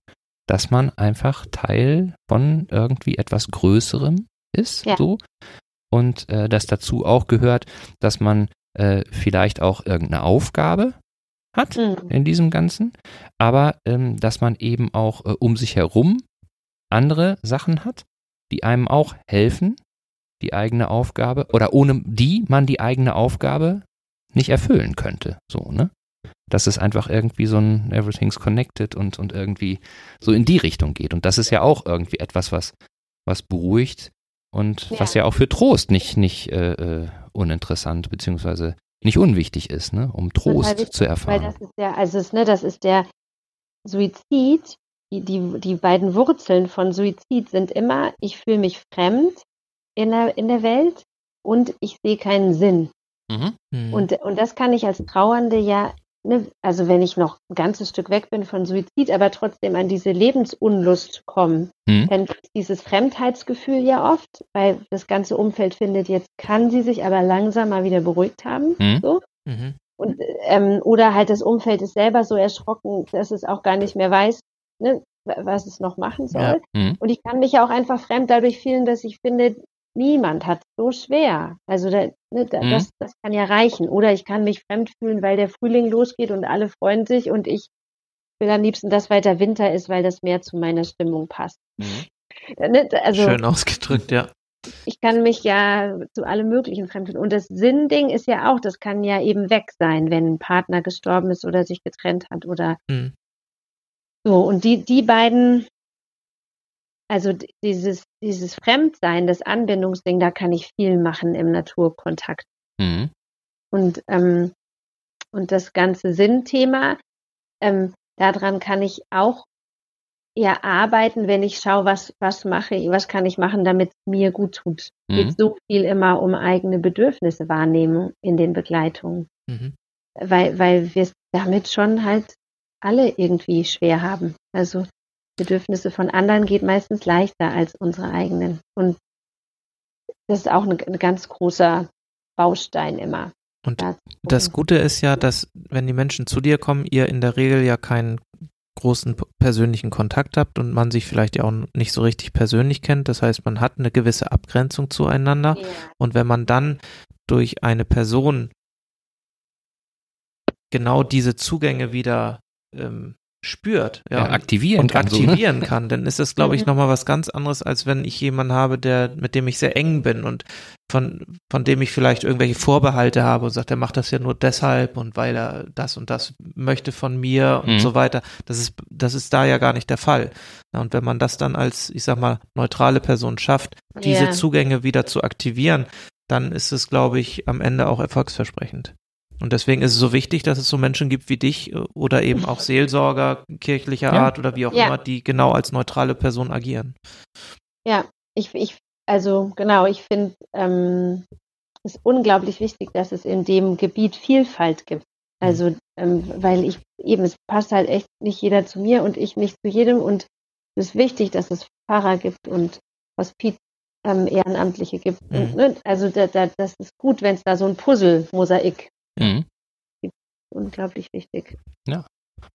Dass man einfach Teil von irgendwie etwas Größerem ist, Ja. so. Und äh, dass dazu auch gehört, dass man äh, vielleicht auch irgendeine Aufgabe hat Mhm. in diesem Ganzen, aber ähm, dass man eben auch äh, um sich herum andere Sachen hat, die einem auch helfen, die eigene Aufgabe oder ohne die man die eigene Aufgabe nicht erfüllen könnte. So, ne? Dass es einfach irgendwie so ein Everything's connected und, und irgendwie so in die Richtung geht. Und das ist ja auch irgendwie etwas, was, was beruhigt und Ja. was ja auch für Trost nicht, nicht äh, äh, uninteressant beziehungsweise nicht unwichtig ist, ne? um Trost wichtig, zu Weil erfahren. das ist ja, also es, ne, das ist der Suizid, die, die, die beiden Wurzeln von Suizid sind immer, ich fühle mich fremd in der, in der Welt und ich sehe keinen Sinn. Mhm. Mhm. Und, und das kann ich als Trauernde ja, ne, also wenn ich noch ein ganzes Stück weg bin von Suizid, aber trotzdem an diese Lebensunlust komme, Mhm. dann gibt es dieses Fremdheitsgefühl ja oft, weil das ganze Umfeld findet, jetzt kann sie sich aber langsam mal wieder beruhigt haben. Mhm. So. Mhm. Und, ähm, oder halt das Umfeld ist selber so erschrocken, dass es auch gar nicht mehr weiß, ne, wa- was es noch machen soll. Ja. Mhm. Und ich kann mich ja auch einfach fremd dadurch fühlen, dass ich finde, niemand hat so schwer. Also da, ne, da, Mhm. das, das kann ja reichen. Oder ich kann mich fremd fühlen, weil der Frühling losgeht und alle freuen sich und ich will am liebsten, dass weiter Winter ist, weil das mehr zu meiner Stimmung passt. Mhm. Ne, Also Schön ausgedrückt, ja. ich kann mich ja zu allem Möglichen fremd fühlen. Und das Sinnding ist ja auch, das kann ja eben weg sein, wenn ein Partner gestorben ist oder sich getrennt hat oder Mhm. so. Und die, die beiden, also dieses, dieses Fremdsein, das Anbindungsding, da kann ich viel machen im Naturkontakt. Mhm. Und, ähm, und das ganze Sinnthema, ähm, daran kann ich auch eher arbeiten, wenn ich schaue, was, was mache ich, was kann ich machen, damit es mir gut tut. Mhm. geht so viel immer um eigene Bedürfnisse wahrnehmen in den Begleitungen, Mhm. weil, weil wir es damit schon halt alle irgendwie schwer haben. Also Bedürfnisse von anderen geht meistens leichter als unsere eigenen. Und das ist auch ein, ein ganz großer Baustein immer. Und Das. Gute ist ja, dass wenn die Menschen zu dir kommen, ihr in der Regel ja keinen großen persönlichen Kontakt habt und man sich vielleicht ja auch nicht so richtig persönlich kennt. Das heißt, man hat eine gewisse Abgrenzung zueinander. Ja. Und wenn man dann durch eine Person genau diese Zugänge wieder ähm, spürt Ja, ja, aktivieren und kann. So, ne? aktivieren kann, dann ist das, glaube ich, Mhm. nochmal was ganz anderes, als wenn ich jemanden habe, der, mit dem ich sehr eng bin und von, von dem ich vielleicht irgendwelche Vorbehalte habe und sagt, er macht das ja nur deshalb und weil er das und das möchte von mir und Mhm. so weiter. Das ist, das ist da ja gar nicht der Fall. Ja, und wenn man das dann als, ich sag mal, neutrale Person schafft, diese Ja. Zugänge wieder zu aktivieren, dann ist es, glaube ich, am Ende auch erfolgsversprechend. Und deswegen ist es so wichtig, dass es so Menschen gibt wie dich äh, oder eben auch Seelsorger kirchlicher Ja. Art oder wie auch Ja. immer, die genau als neutrale Person agieren. Ja, ich, ich, also genau, ich finde ähm, es unglaublich wichtig, dass es in dem Gebiet Vielfalt gibt. Also, ähm, weil ich eben, es passt halt echt nicht jeder zu mir und ich nicht zu jedem und es ist wichtig, dass es Pfarrer gibt und Hospiz ähm, Ehrenamtliche gibt. Und, Mhm. ne, also da, da, das ist gut, wenn es da so ein Puzzle-Mosaik Mhm. unglaublich wichtig.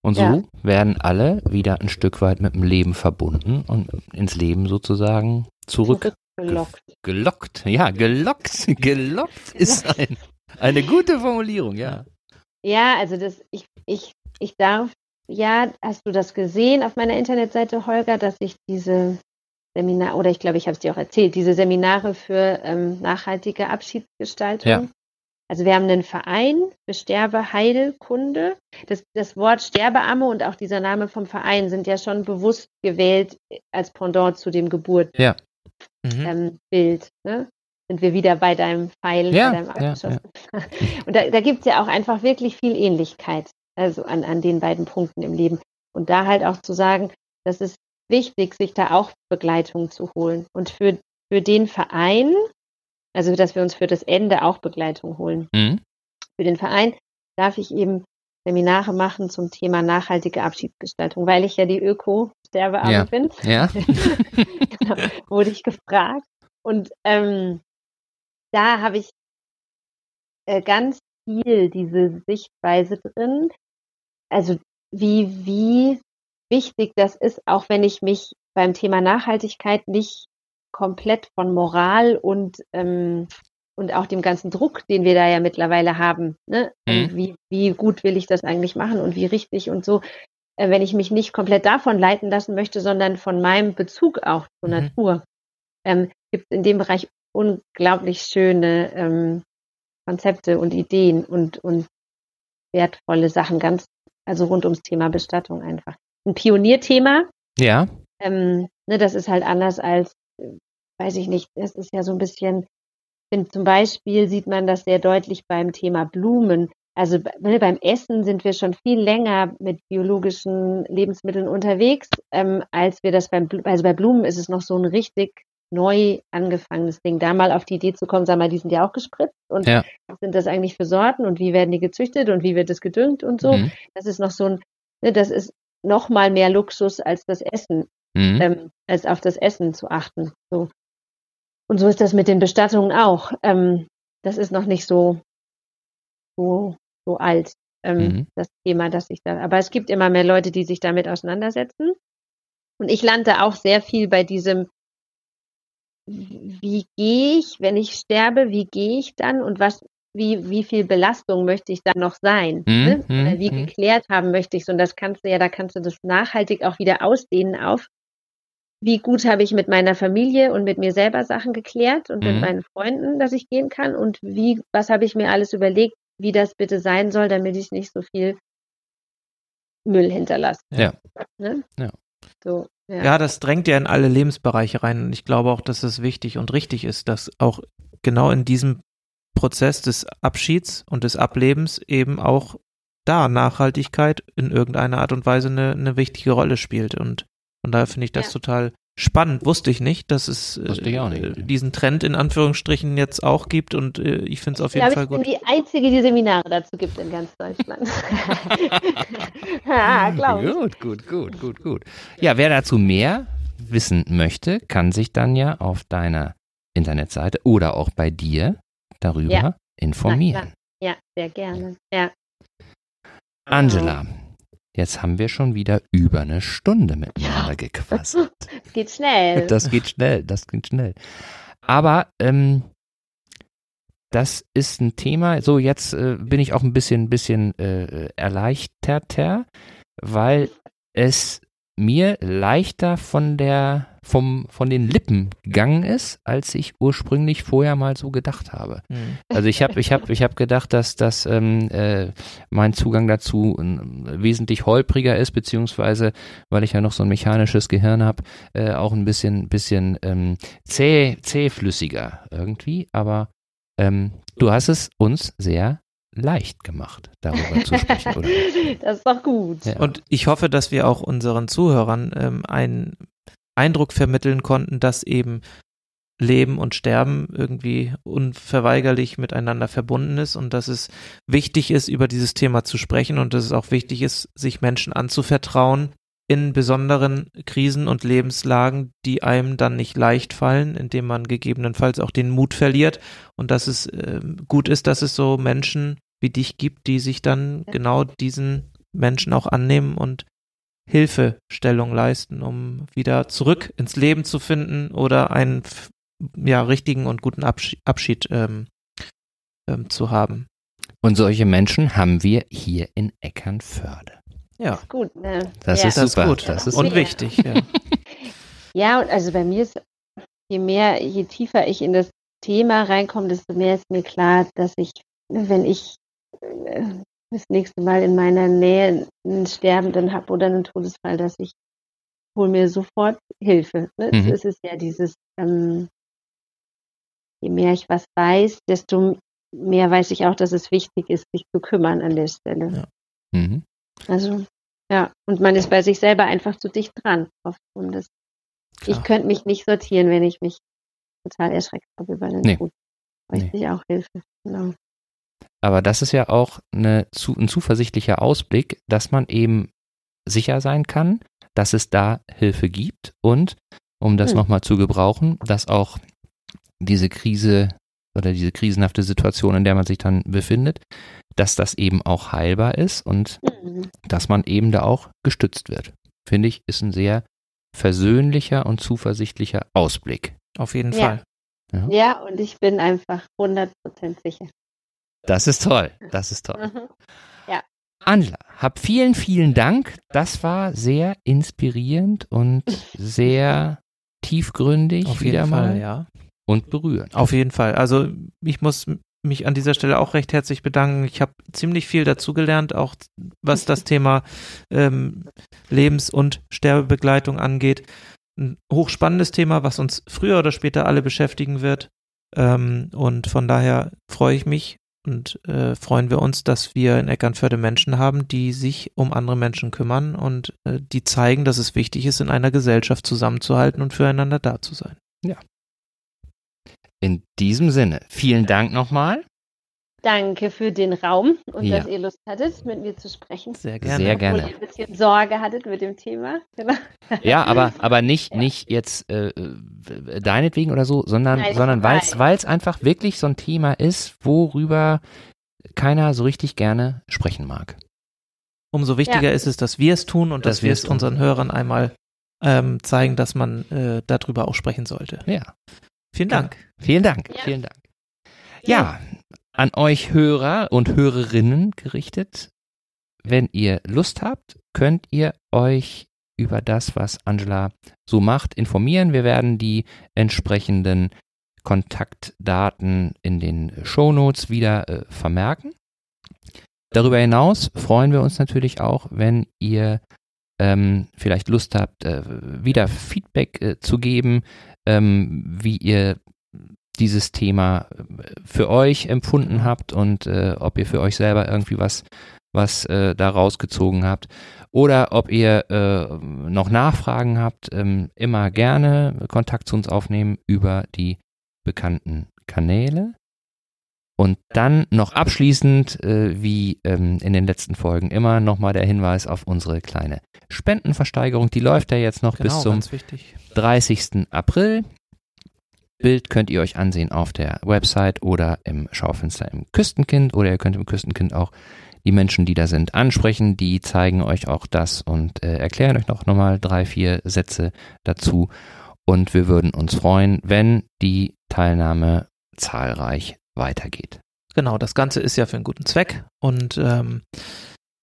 Und so Ja. werden alle wieder ein Stück weit mit dem Leben verbunden und ins Leben sozusagen zurück Zurückgelockt. gelockt. Ja, gelockt. Gelockt ist ein, eine gute Formulierung, ja. Ja, also das, ich, ich, ich darf, ja, hast du das gesehen auf meiner Internetseite, Holger, dass ich diese Seminar, oder ich glaube, ich habe es dir auch erzählt, diese Seminare für ähm, nachhaltige Abschiedsgestaltung. Ja. Also wir haben einen Verein für Sterbeheilkunde. Das, das Wort Sterbeamme und auch dieser Name vom Verein sind ja schon bewusst gewählt als Pendant zu dem Geburt Mhm. ähm, Bild. Ne? Sind wir wieder bei deinem Pfeil, Ja, bei deinem ja, abgeschossenen. Und da, da gibt es ja auch einfach wirklich viel Ähnlichkeit, also an, an den beiden Punkten im Leben. Und da halt auch zu sagen, das ist wichtig, sich da auch Begleitung zu holen. Und für, für den Verein, also dass wir uns für das Ende auch Begleitung holen. Mhm. Für den Verein darf ich eben Seminare machen zum Thema nachhaltige Abschiedsgestaltung, weil ich ja die Öko-Sterbearme Ja. bin Ja. genau, wurde ich gefragt. Und ähm, da habe ich äh, ganz viel diese Sichtweise drin. Also wie, wie wichtig das ist, auch wenn ich mich beim Thema Nachhaltigkeit nicht komplett von Moral und, ähm, und auch dem ganzen Druck, den wir da ja mittlerweile haben, ne? Mhm. wie, wie gut will ich das eigentlich machen und wie richtig und so, äh, wenn ich mich nicht komplett davon leiten lassen möchte, sondern von meinem Bezug auch zur Mhm. Natur, ähm, gibt es in dem Bereich unglaublich schöne ähm, Konzepte und Ideen und, und wertvolle Sachen, ganz, also rund ums Thema Bestattung einfach. Ein Pionierthema, Ja. ähm, ne, das ist halt anders als, weiß ich nicht, es ist ja so ein bisschen, bin, zum Beispiel sieht man das sehr deutlich beim Thema Blumen. Also ne, beim Essen sind wir schon viel länger mit biologischen Lebensmitteln unterwegs, ähm, als wir das beim, also bei Blumen ist es noch so ein richtig neu angefangenes Ding. Da mal auf die Idee zu kommen, sag mal, die sind ja auch gespritzt und Ja. was sind das eigentlich für Sorten und wie werden die gezüchtet und wie wird es gedüngt und so. Mhm. Das ist noch so ein, ne, das ist noch mal mehr Luxus als das Essen, Mhm. ähm, als auf das Essen zu achten. So. Und so ist das mit den Bestattungen auch. Ähm, das ist noch nicht so, so, so alt, ähm, Mhm. das Thema, das ich da, aber es gibt immer mehr Leute, die sich damit auseinandersetzen. Und ich lande auch sehr viel bei diesem, wie gehe ich, wenn ich sterbe, wie gehe ich dann und was, wie, wie viel Belastung möchte ich dann noch sein? Mhm, Ne? Mhm, wie mhm. geklärt haben möchte ich Und das kannst du ja, da kannst du das nachhaltig auch wieder ausdehnen auf, wie gut habe ich mit meiner Familie und mit mir selber Sachen geklärt und Mhm. mit meinen Freunden, dass ich gehen kann und wie, was habe ich mir alles überlegt, wie das bitte sein soll, damit ich nicht so viel Müll hinterlasse. Ja. Ne? Ja. So, ja. Ja, das drängt ja in alle Lebensbereiche rein. Und ich glaube auch, dass es wichtig und richtig ist, dass auch genau in diesem Prozess des Abschieds und des Ablebens eben auch da Nachhaltigkeit in irgendeiner Art und Weise eine, eine wichtige Rolle spielt. Und von daher finde ich das Ja. total spannend. Wusste ich nicht, dass es äh, ich nicht. diesen Trend in Anführungsstrichen jetzt auch gibt. Und äh, ich finde es auf Ich jeden Fall ich bin gut. die Einzige, die Seminare dazu gibt in ganz Deutschland. ja, glaube ich. Gut, gut, gut, gut, gut. Ja, wer dazu mehr wissen möchte, kann sich dann ja auf deiner Internetseite oder auch bei dir darüber Ja. informieren. Ja, sehr gerne. Ja. Angela, jetzt haben wir schon wieder über eine Stunde miteinander gequasselt. Es geht schnell. Das geht schnell, das geht schnell. Aber ähm, das ist ein Thema. So, jetzt äh, bin ich auch ein bisschen, bisschen äh, erleichterter, weil es mir leichter von der vom von den Lippen gegangen ist, als ich ursprünglich vorher mal so gedacht habe. Hm. Also ich habe ich hab, ich hab gedacht, dass, dass ähm, äh, mein Zugang dazu ähm, wesentlich holpriger ist, beziehungsweise, weil ich ja noch so ein mechanisches Gehirn habe, äh, auch ein bisschen, bisschen ähm, zäh, zähflüssiger irgendwie. Aber ähm, du hast es uns sehr leicht gemacht, darüber zu sprechen, oder? Das ist doch gut. Ja. Und ich hoffe, dass wir auch unseren Zuhörern ähm, einen Eindruck vermitteln konnten, dass eben Leben und Sterben irgendwie unverweigerlich miteinander verbunden ist und dass es wichtig ist, über dieses Thema zu sprechen und dass es auch wichtig ist, sich Menschen anzuvertrauen in besonderen Krisen und Lebenslagen, die einem dann nicht leicht fallen, indem man gegebenenfalls auch den Mut verliert und dass es ähm, gut ist, dass es so Menschen wie dich gibt, die sich dann Ja. genau diesen Menschen auch annehmen und Hilfestellung leisten, um wieder zurück ins Leben zu finden oder einen ja, richtigen und guten Abschied, Abschied ähm, ähm, zu haben. Und solche Menschen haben wir hier in Eckernförde. Ja, Gut, ne? Das ja. ist das super. ist gut Das ist und wichtig. Ja. Ja, und also bei mir ist, je mehr, je tiefer ich in das Thema reinkomme, desto mehr ist mir klar, dass ich, wenn ich das nächste Mal in meiner Nähe einen Sterbenden habe oder einen Todesfall, dass ich hole mir sofort Hilfe. Ne? Mhm. Es ist ja dieses, ähm, je mehr ich was weiß, desto mehr weiß ich auch, dass es wichtig ist, sich zu kümmern an der Stelle. Ja. Mhm. Also, ja, und man ist bei sich selber einfach zu dicht dran. Oft. Und das, Klar. ich könnte mich nicht sortieren, wenn ich mich total erschreckt habe über den Nee. Tod. Bräuchte ich auch Hilfe. Genau. Aber das ist ja auch eine, ein zuversichtlicher Ausblick, dass man eben sicher sein kann, dass es da Hilfe gibt und, um das Hm. nochmal zu gebrauchen, dass auch diese Krise oder diese krisenhafte Situation, in der man sich dann befindet, dass das eben auch heilbar ist und Mhm. dass man eben da auch gestützt wird. Finde ich, ist ein sehr versöhnlicher und zuversichtlicher Ausblick. Auf jeden Ja. Fall. Ja, und ich bin einfach 100% sicher. Das ist toll. Das ist toll. Mhm. Angela, hab vielen, vielen Dank. Das war sehr inspirierend und sehr tiefgründig Auf wieder jeden mal Fall, ja. und berührend. Auf jeden Fall. Also ich muss mich an dieser Stelle auch recht herzlich bedanken. Ich habe ziemlich viel dazugelernt, auch was das Thema ähm, Lebens- und Sterbebegleitung angeht. Ein hochspannendes Thema, was uns früher oder später alle beschäftigen wird. Ähm, und von daher freue ich mich und äh, freuen wir uns, dass wir in Eckernförde Menschen haben, die sich um andere Menschen kümmern und äh, die zeigen, dass es wichtig ist, in einer Gesellschaft zusammenzuhalten und füreinander da zu sein. In diesem Sinne, vielen Dank nochmal. Danke für den Raum und Ja. dass ihr Lust hattet, mit mir zu sprechen. Sehr gerne. Sehr Obwohl gerne. ihr ein bisschen Sorge hattet mit dem Thema. Genau. Ja, aber, aber nicht, nicht jetzt äh, äh, deinetwegen oder so, sondern, Nein, sondern weil es einfach wirklich so ein Thema ist, worüber keiner so richtig gerne sprechen mag. Umso wichtiger ist es, dass wir es tun und Dass dass wir es unseren Hörern einmal ähm, zeigen, dass man äh, darüber auch sprechen sollte. Ja. Vielen. Dank. Vielen Dank, Ja. vielen Dank. Ja, an euch Hörer und Hörerinnen gerichtet, wenn ihr Lust habt, könnt ihr euch über das, was Angela so macht, informieren. Wir werden die entsprechenden Kontaktdaten in den Shownotes wieder äh, vermerken. Darüber hinaus freuen wir uns natürlich auch, wenn ihr ähm, vielleicht Lust habt, äh, wieder Feedback äh, zu geben, ähm, wie ihr dieses Thema äh, für euch empfunden habt und äh, ob ihr für euch selber irgendwie was, was äh, da rausgezogen habt. Oder ob ihr äh, noch Nachfragen habt, ähm, immer gerne Kontakt zu uns aufnehmen über die bekannten Kanäle. Und dann noch abschließend, äh, wie ähm, in den letzten Folgen immer, nochmal der Hinweis auf unsere kleine Spendenversteigerung. Die läuft ja jetzt noch Genau, bis zum ganz wichtig. 30. April. Bild könnt ihr euch ansehen auf der Website oder im Schaufenster im Küstenkind oder ihr könnt im Küstenkind auch die Menschen, die da sind, ansprechen. Die zeigen euch auch das und äh, erklären euch noch nochmal drei, vier Sätze dazu. Und wir würden uns freuen, wenn die Teilnahme zahlreich weitergeht. Genau, das Ganze ist ja für einen guten Zweck und ähm,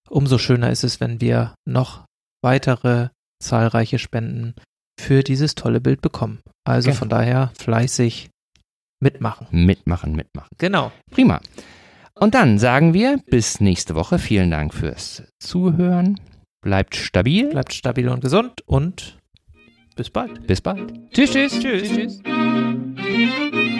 umso schöner ist es, wenn wir noch weitere zahlreiche Spenden für dieses tolle Bild bekommen. Also Genau. von daher fleißig mitmachen. Mitmachen, mitmachen. Genau. Prima. Und dann sagen wir bis nächste Woche. Vielen Dank fürs Zuhören. Bleibt stabil. Bleibt stabil und gesund und bis bald. Bis bald. Tschüss, tschüss. Tschüss. tschüss.